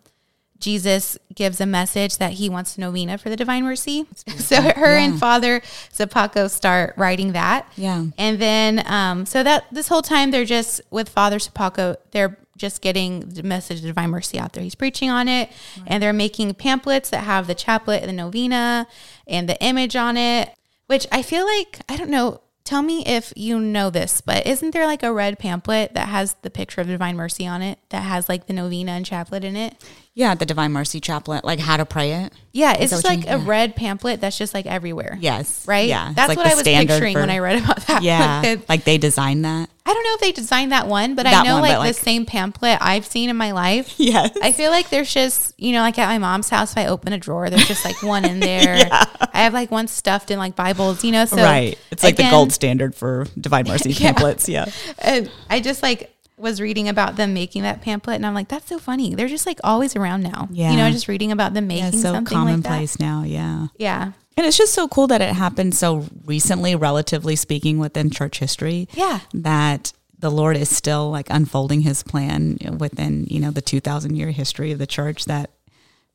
Jesus gives a message that he wants a novena for the Divine Mercy. [LAUGHS] So her and Father Sopoćko start writing that. Yeah. And then, um, so that this whole time they're just with Father Sopoćko, they're just getting the message of Divine Mercy out there. He's preaching on it, and they're making pamphlets that have the chaplet and the novena and the image on it, which I feel like, I don't know. Tell me if you know this, but isn't there like a red pamphlet that has the picture of Divine Mercy on it that has like the novena and chaplet in it? Yeah, the Divine Mercy Chaplet, like how to pray it. Yeah, it's that just what you like a Yeah. red pamphlet that's just like everywhere. Yes. Right? Yeah. That's like what I was picturing for- when I read about that. Yeah. [LAUGHS] Like, like they designed that. I don't know if they designed that one, but I know one, like, like- the same pamphlet I've seen in my life. [LAUGHS] Yes. I feel like there's just, you know, like at my mom's house, if I open a drawer, there's just like one in [LAUGHS] there. yeah. I have like one stuffed in like Bibles, you know? So right. It's like again, the gold standard for Divine Mercy Yeah. pamphlets. Yeah. And I just like was reading about them making that pamphlet and I'm like, that's so funny. They're just like always around now. Yeah. You know, just reading about them making it's so something like that. commonplace now. Yeah. Yeah. And it's just so cool that it happened so recently, relatively speaking, within church history. Yeah. That the Lord is still like unfolding his plan within, you know, the 2000 year history of the church that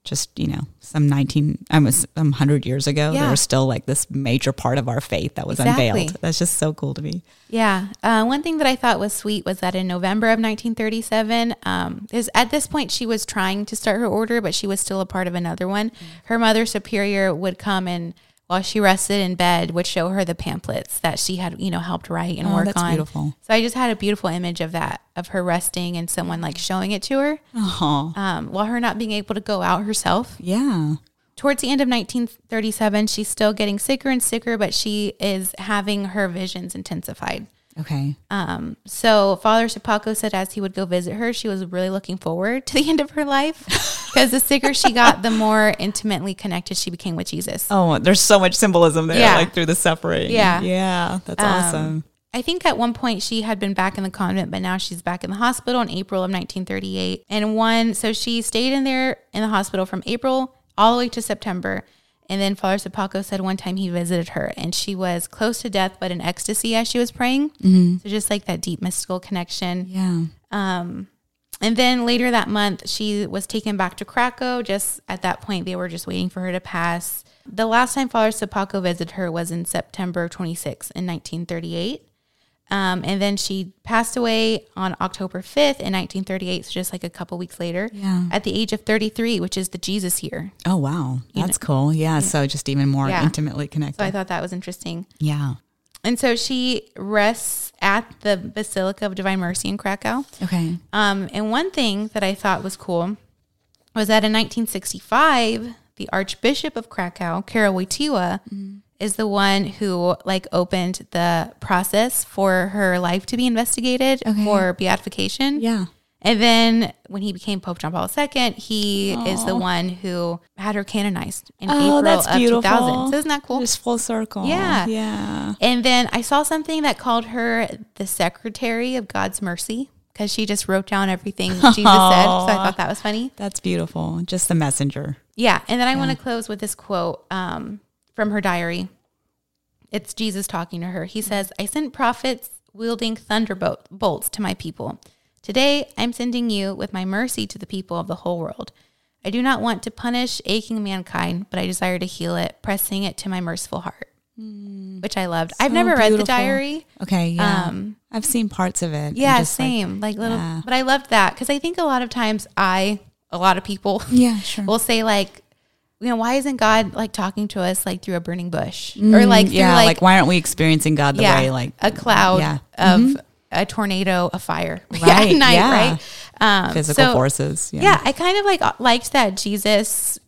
just, you know, some 19, almost some 100 years ago, Yeah. there was still like this major part of our faith that was Exactly. unveiled. That's just so cool to me. Yeah. Uh, one thing that I thought was sweet was that in November of 1937, um, is at this point she was trying to start her order, but she was still a part of another one. Her mother superior would come and while she rested in bed would show her the pamphlets that she had, you know, helped write and Oh, work that's on. beautiful. So I just had a beautiful image of that, of her resting and someone like showing it to her, um, while her not being able to go out herself. yeah. Towards the end of 1937, she's still getting sicker and sicker, but she is having her visions intensified. Okay. Um, so Father Sopoćko said as he would go visit her, she was really looking forward [LAUGHS] to the end of her life because the sicker she got, the more intimately connected she became with Jesus. Oh, there's so much symbolism there, Yeah. like through the suffering. Yeah. Yeah. That's Um, awesome. I think at one point she had been back in the convent, but now she's back in the hospital in April of 1938. And one, so she stayed in there in the hospital from April all the way to September. And then Father Sopoćko said one time he visited her and she was close to death, but in ecstasy as she was praying. So just like that deep mystical connection. Yeah. Um, and then later that month, she was taken back to Krakow. Just at that point, they were just waiting for her to pass. The last time Father Sopoćko visited her was in September 26 in 1938. Um, and then she passed away on October 5th in 1938, so just like a couple weeks later, Yeah. at the age of 33, which is the Jesus year. Oh, wow. That's cool. Yeah. So just even more Yeah. intimately connected. So I thought that was interesting. yeah. And so she rests at the Basilica of Divine Mercy in Krakow. Okay. Um, and one thing that I thought was cool was that in 1965, the Archbishop of Krakow, Karol Wojtyła, is the one who like opened the process for her life to be investigated Okay. for beatification. Yeah. And then when he became Pope John Paul II, he is the one who had her canonized in Oh, April that's of beautiful. 2000. So isn't that cool? Just full circle. Yeah. Yeah. And then I saw something that called her the secretary of God's mercy because she just wrote down everything [LAUGHS] Jesus said. So I thought that was funny. That's beautiful. Just the messenger. Yeah. And then I want to close with this quote um, from her diary. It's Jesus talking to her. He says, I sent prophets wielding thunderbolts bolts to my people. Today, I'm sending you with my mercy to the people of the whole world. I do not want to punish aching mankind, but I desire to heal it, pressing it to my merciful heart. Which I loved. I've So never read the diary. Okay. Yeah. Um, I've seen parts of it. Yeah, Just like- same. Like, little, yeah. but I loved that because I think a lot of times I, a lot of people, yeah, sure. [LAUGHS] will say like, you know, why isn't God like talking to us like through a burning bush or like through Mm, yeah, like, like, why aren't we experiencing God the yeah, way like a cloud yeah. Mm-hmm. of a tornado, a fire, [LAUGHS] Right, at night, yeah. right? Um, physical so, forces? Yeah. I kind of like liked that Jesus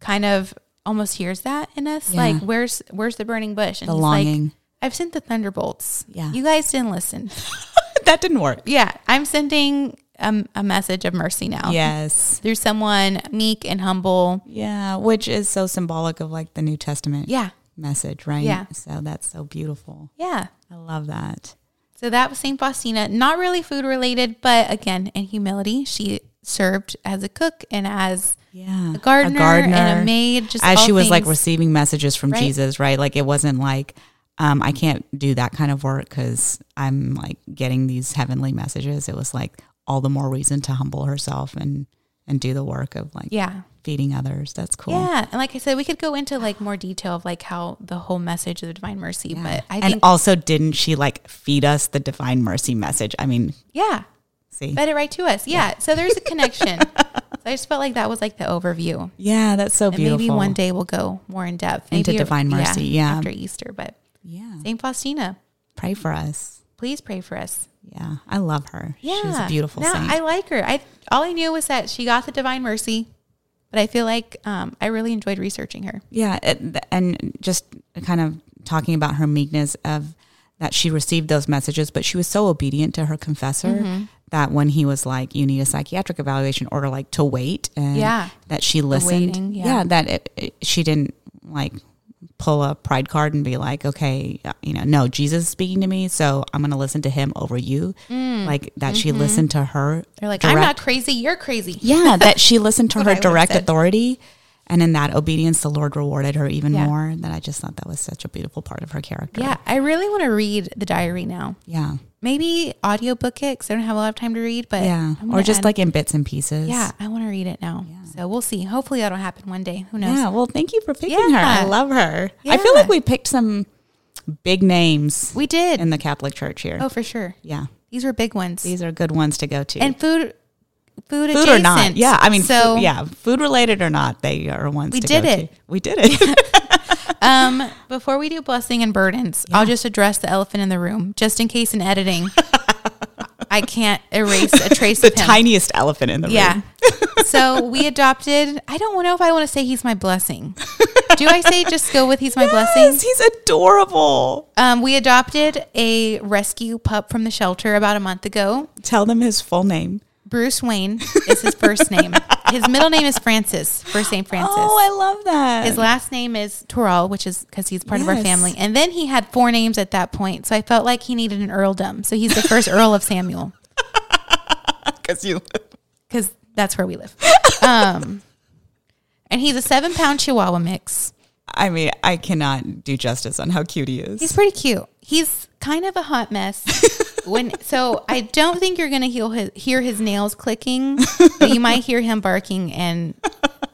kind of almost hears that in us. Yeah. Like, where's where's the burning bush? And The he's like, longing. I've sent the thunderbolts. Yeah. you guys didn't listen. [LAUGHS] that didn't work. yeah, I'm sending a, a message of mercy now. Yes. through someone meek and humble. Yeah, which is so symbolic of like the New Testament Yeah. message, right? Yeah. So that's so beautiful. Yeah. I love that. So that was St. Faustina. Not really food related, but again, in humility, she served as a cook and as Yeah. a gardener, gardener, and a maid. Just as she was like receiving messages from Right. Jesus, right? Like it wasn't like um, I can't do that kind of work because I'm like getting these heavenly messages. It was like all the more reason to humble herself and and do the work of like Yeah. feeding others. That's cool. Yeah. And like I said, we could go into like more detail of like how the whole message of the divine mercy, but I and also, didn't she like feed us the divine mercy message? I mean, yeah, see, fed it right to us. Yeah. So there's a connection. [LAUGHS] so I just felt like that was like the overview. yeah, that's so And beautiful. maybe one day we'll go more in depth Into Maybe- divine mercy, yeah. After Easter. But yeah, Saint Faustina, pray for us. please pray for us. Yeah, I love her. Yeah. she's a beautiful no, saint. I like her. I all I knew was that she got the divine mercy, but I feel like um, I really enjoyed researching her. Yeah, it, and just kind of talking about her meekness of that she received those messages, but she was so obedient to her confessor Mm-hmm. that when he was like, "You need a psychiatric evaluation," or like to wait, and Yeah. that she listened. waiting, yeah. that it, it, she didn't like pull a pride card and be like, "Okay, uh, you know, no, Jesus is speaking to me, so I'm going to listen to him over you." Like [LAUGHS] that, she listened to her. Mm. Mm-hmm. They're like, I'm not crazy. You're crazy. yeah, that she listened to her direct authority. And in that obedience, the Lord rewarded her even Yeah. more. That I just thought that was such a beautiful part of her character. Yeah, I really want to read the diary now. Yeah. Maybe audiobook it because I don't have a lot of time to read. But Yeah. Or just add- like in bits and pieces. yeah, I want to read it now. So we'll see. Hopefully that'll happen one day. Who knows? Yeah. Well, thank you for picking her. I love her. Yeah. I feel like we picked some big names We did. in the Catholic Church here. oh, for sure. Yeah. These were big ones. These are good ones to go to. and food, food, food adjacent. or not. Yeah. I mean, so food, yeah, food related or not, they are ones We to did it. to. We did it. [LAUGHS] [LAUGHS] Um, before we do blessing and burdens, I'll just address the elephant in the room, just in case in editing, [LAUGHS] I can't erase a trace [LAUGHS] the of him. tiniest elephant in the Yeah. room. Yeah. [LAUGHS] so we adopted. I don't know if I want to say he's my blessing. Do I say just go with he's my blessing? He's adorable. Um, we adopted a rescue pup from the shelter about a month ago. Tell them his full name. Bruce Wayne is his first name. His middle name is Francis for St. Francis. Oh, I love that. his last name is Toral, which is because he's part of our family. And then he had four names at that point. So I felt like he needed an earldom. So he's the first Earl of Samuel [LAUGHS] because you. because that's where we live. Um, and he's a seven pound Chihuahua mix. I mean, I cannot do justice on how cute he is. He's pretty cute. He's kind of a hot mess. [LAUGHS] when so I don't think you're gonna hear his, hear his nails clicking, but you might hear him barking and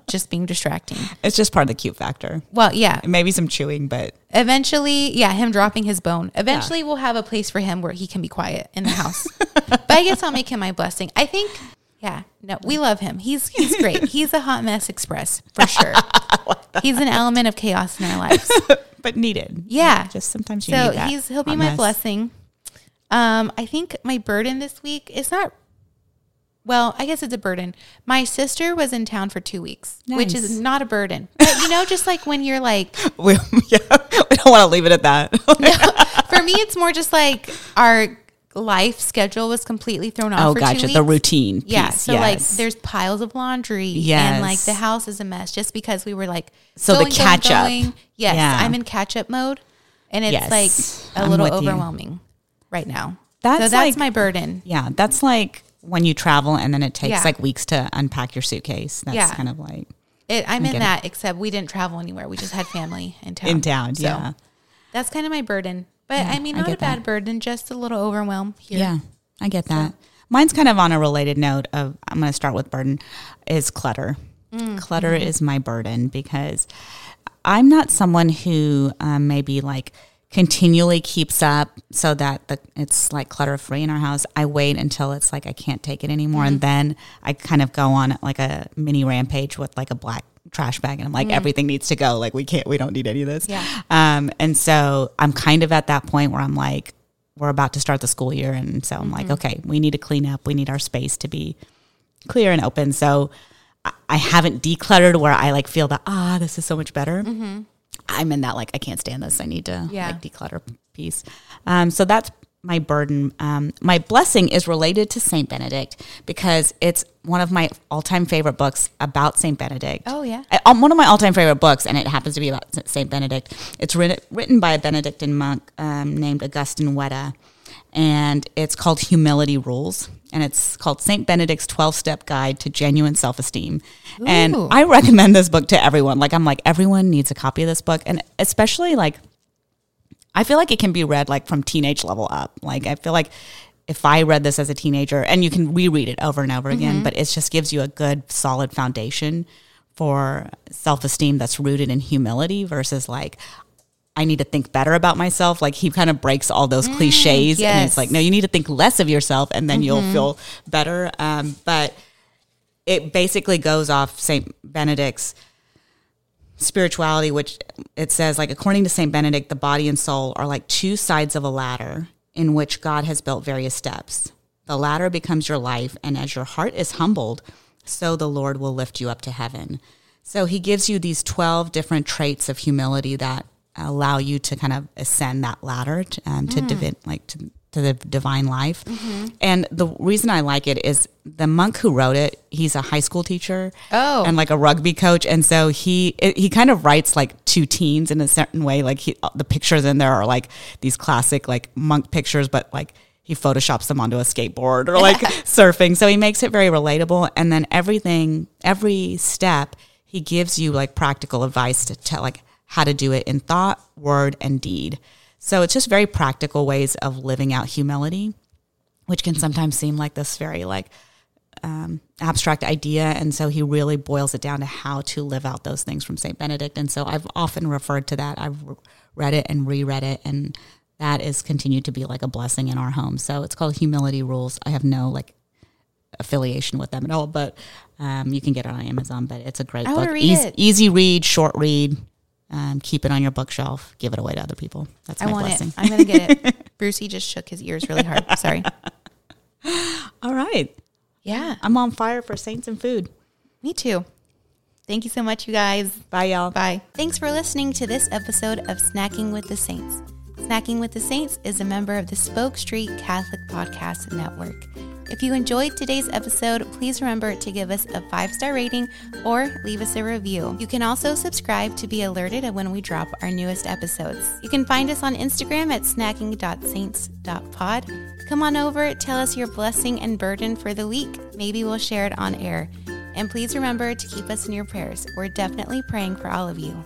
just being distracting. it's just part of the cute factor. Well, yeah. Maybe some chewing, but Eventually, yeah, him dropping his bone. Eventually, we'll have a place for him where he can be quiet in the house. but I guess I'll make him my blessing. I think, yeah, no, we love him. He's he's great. He's a hot mess express for sure. [LAUGHS] He's an element of chaos in our lives. [LAUGHS] but needed. Yeah. just sometimes you So need that. So he's he'll be my mess. blessing. Um, I think my burden this week is not. Well, I guess it's a burden. My sister was in town for two weeks, which is not a burden. [LAUGHS] But you know, just like when you're like, [LAUGHS] We, yeah, [LAUGHS] we don't want to leave it at that. for me, it's more just like our life schedule was completely thrown off. oh, for gotcha. The routine. Yeah. piece, So like, there's piles of laundry, Yes. and like the house is a mess, just because we were like, So the going, going, catch up. going. Yes, Yeah. I'm in catch up mode, and it's Yes. like a I'm little with you. overwhelming right now. That's so that's like- my burden. yeah, that's like when you travel and then it takes Yeah. like weeks to unpack your suitcase. That's Yeah. kind of like It, I'm in get it. that, except we didn't travel anywhere. We just had family in town. in town. So yeah. that's kind of my burden. But I mean, I not a get bad that. burden, just a little overwhelm here. Yeah, I get that. Mine's kind of on a related note of I'm going to start with burden is clutter. Mm, Clutter mm-hmm. is my burden because I'm not someone who um, maybe like continually keeps up so that the it's like clutter free in our house. I wait until it's like I can't take it anymore and Mm-hmm. then I kind of go on like a mini rampage with like a black trash bag and I'm like everything needs to go like we can't we don't need any of this. Mm. Yeah. Um and so I'm kind of at that point where I'm like we're about to start the school year and so I'm like Mm-hmm. okay, we need to clean up. We need our space to be clear and open. So I- I haven't decluttered where I like feel that ah this is so much better. I'm in that like I can't stand this. I need to Mm-hmm. Yeah. like declutter piece. Um, so that's my burden. Um, my blessing is related to Saint Benedict because it's one of my all-time favorite books about Saint Benedict. Oh, yeah. I- um, one of my all-time favorite books, and it happens to be about Saint Benedict. It's written written by a Benedictine monk um, named Augustine Wetta, and it's called Humility Rules. And it's called Saint Benedict's 12 step guide to genuine self esteem. And I recommend this book to everyone. Like, I'm like, everyone needs a copy of this book. And especially like, I feel like it can be read like from teenage level up. Like, I feel like if I read this as a teenager, and you can reread it over and over again, mm-hmm. but it just gives you a good, solid foundation for self esteem that's rooted in humility versus like, I need to think better about myself. Like he kind of breaks all those mm, cliches and it's like, no, you need to think less of yourself and then you'll mm-hmm. feel better. Um, but it basically goes off St. Benedict's spirituality, which it says, like, according to St. Benedict, the body and soul are like two sides of a ladder in which God has built various steps. The ladder becomes your life, and as your heart is humbled, so the Lord will lift you up to heaven. So he gives you these 12 different traits of humility that allow you to kind of ascend that ladder to, um, to divi- like to, to the divine life. Mm-hmm. And the reason I like it is the monk who wrote it, he's a high school teacher Oh. and like a rugby coach. And so he, it, he kind of writes like two teens in a certain way. Like he, uh, the pictures in there are like these classic like monk pictures, but like he photoshops them onto a skateboard or like [LAUGHS] surfing. So he makes it very relatable. And then everything, every step, he gives you like practical advice to tell like how to do it in thought, word, and deed. So it's just very practical ways of living out humility, which can sometimes seem like this very like um, abstract idea. And so he really boils it down to how to live out those things from St. Benedict. And so I've often referred to that. I've read it and reread it, and that is continued to be like a blessing in our home. So it's called Humility Rules. I have no like affiliation with them at all, but um, you can get it on Amazon. But it's a great I book. read easy read, short read. Um, keep it on your bookshelf. Give it away to other people. That's I my want blessing. it. I'm gonna get it. [LAUGHS] Brucey just shook his ears really hard. Sorry. [LAUGHS] All right. Yeah, I'm on fire for saints and food. me too. Thank you so much, you guys. Bye, y'all. Bye. Thanks for listening to this episode of Snacking with the Saints. Snacking with the Saints is a member of the Spoke Street Catholic Podcast Network. If you enjoyed today's episode, please remember to give us a five star rating or leave us a review. You can also subscribe to be alerted when we drop our newest episodes. You can find us on Instagram at snacking.saints.pod. Come on over, tell us your blessing and burden for the week. Maybe we'll share it on air. And please remember to keep us in your prayers. We're definitely praying for all of you.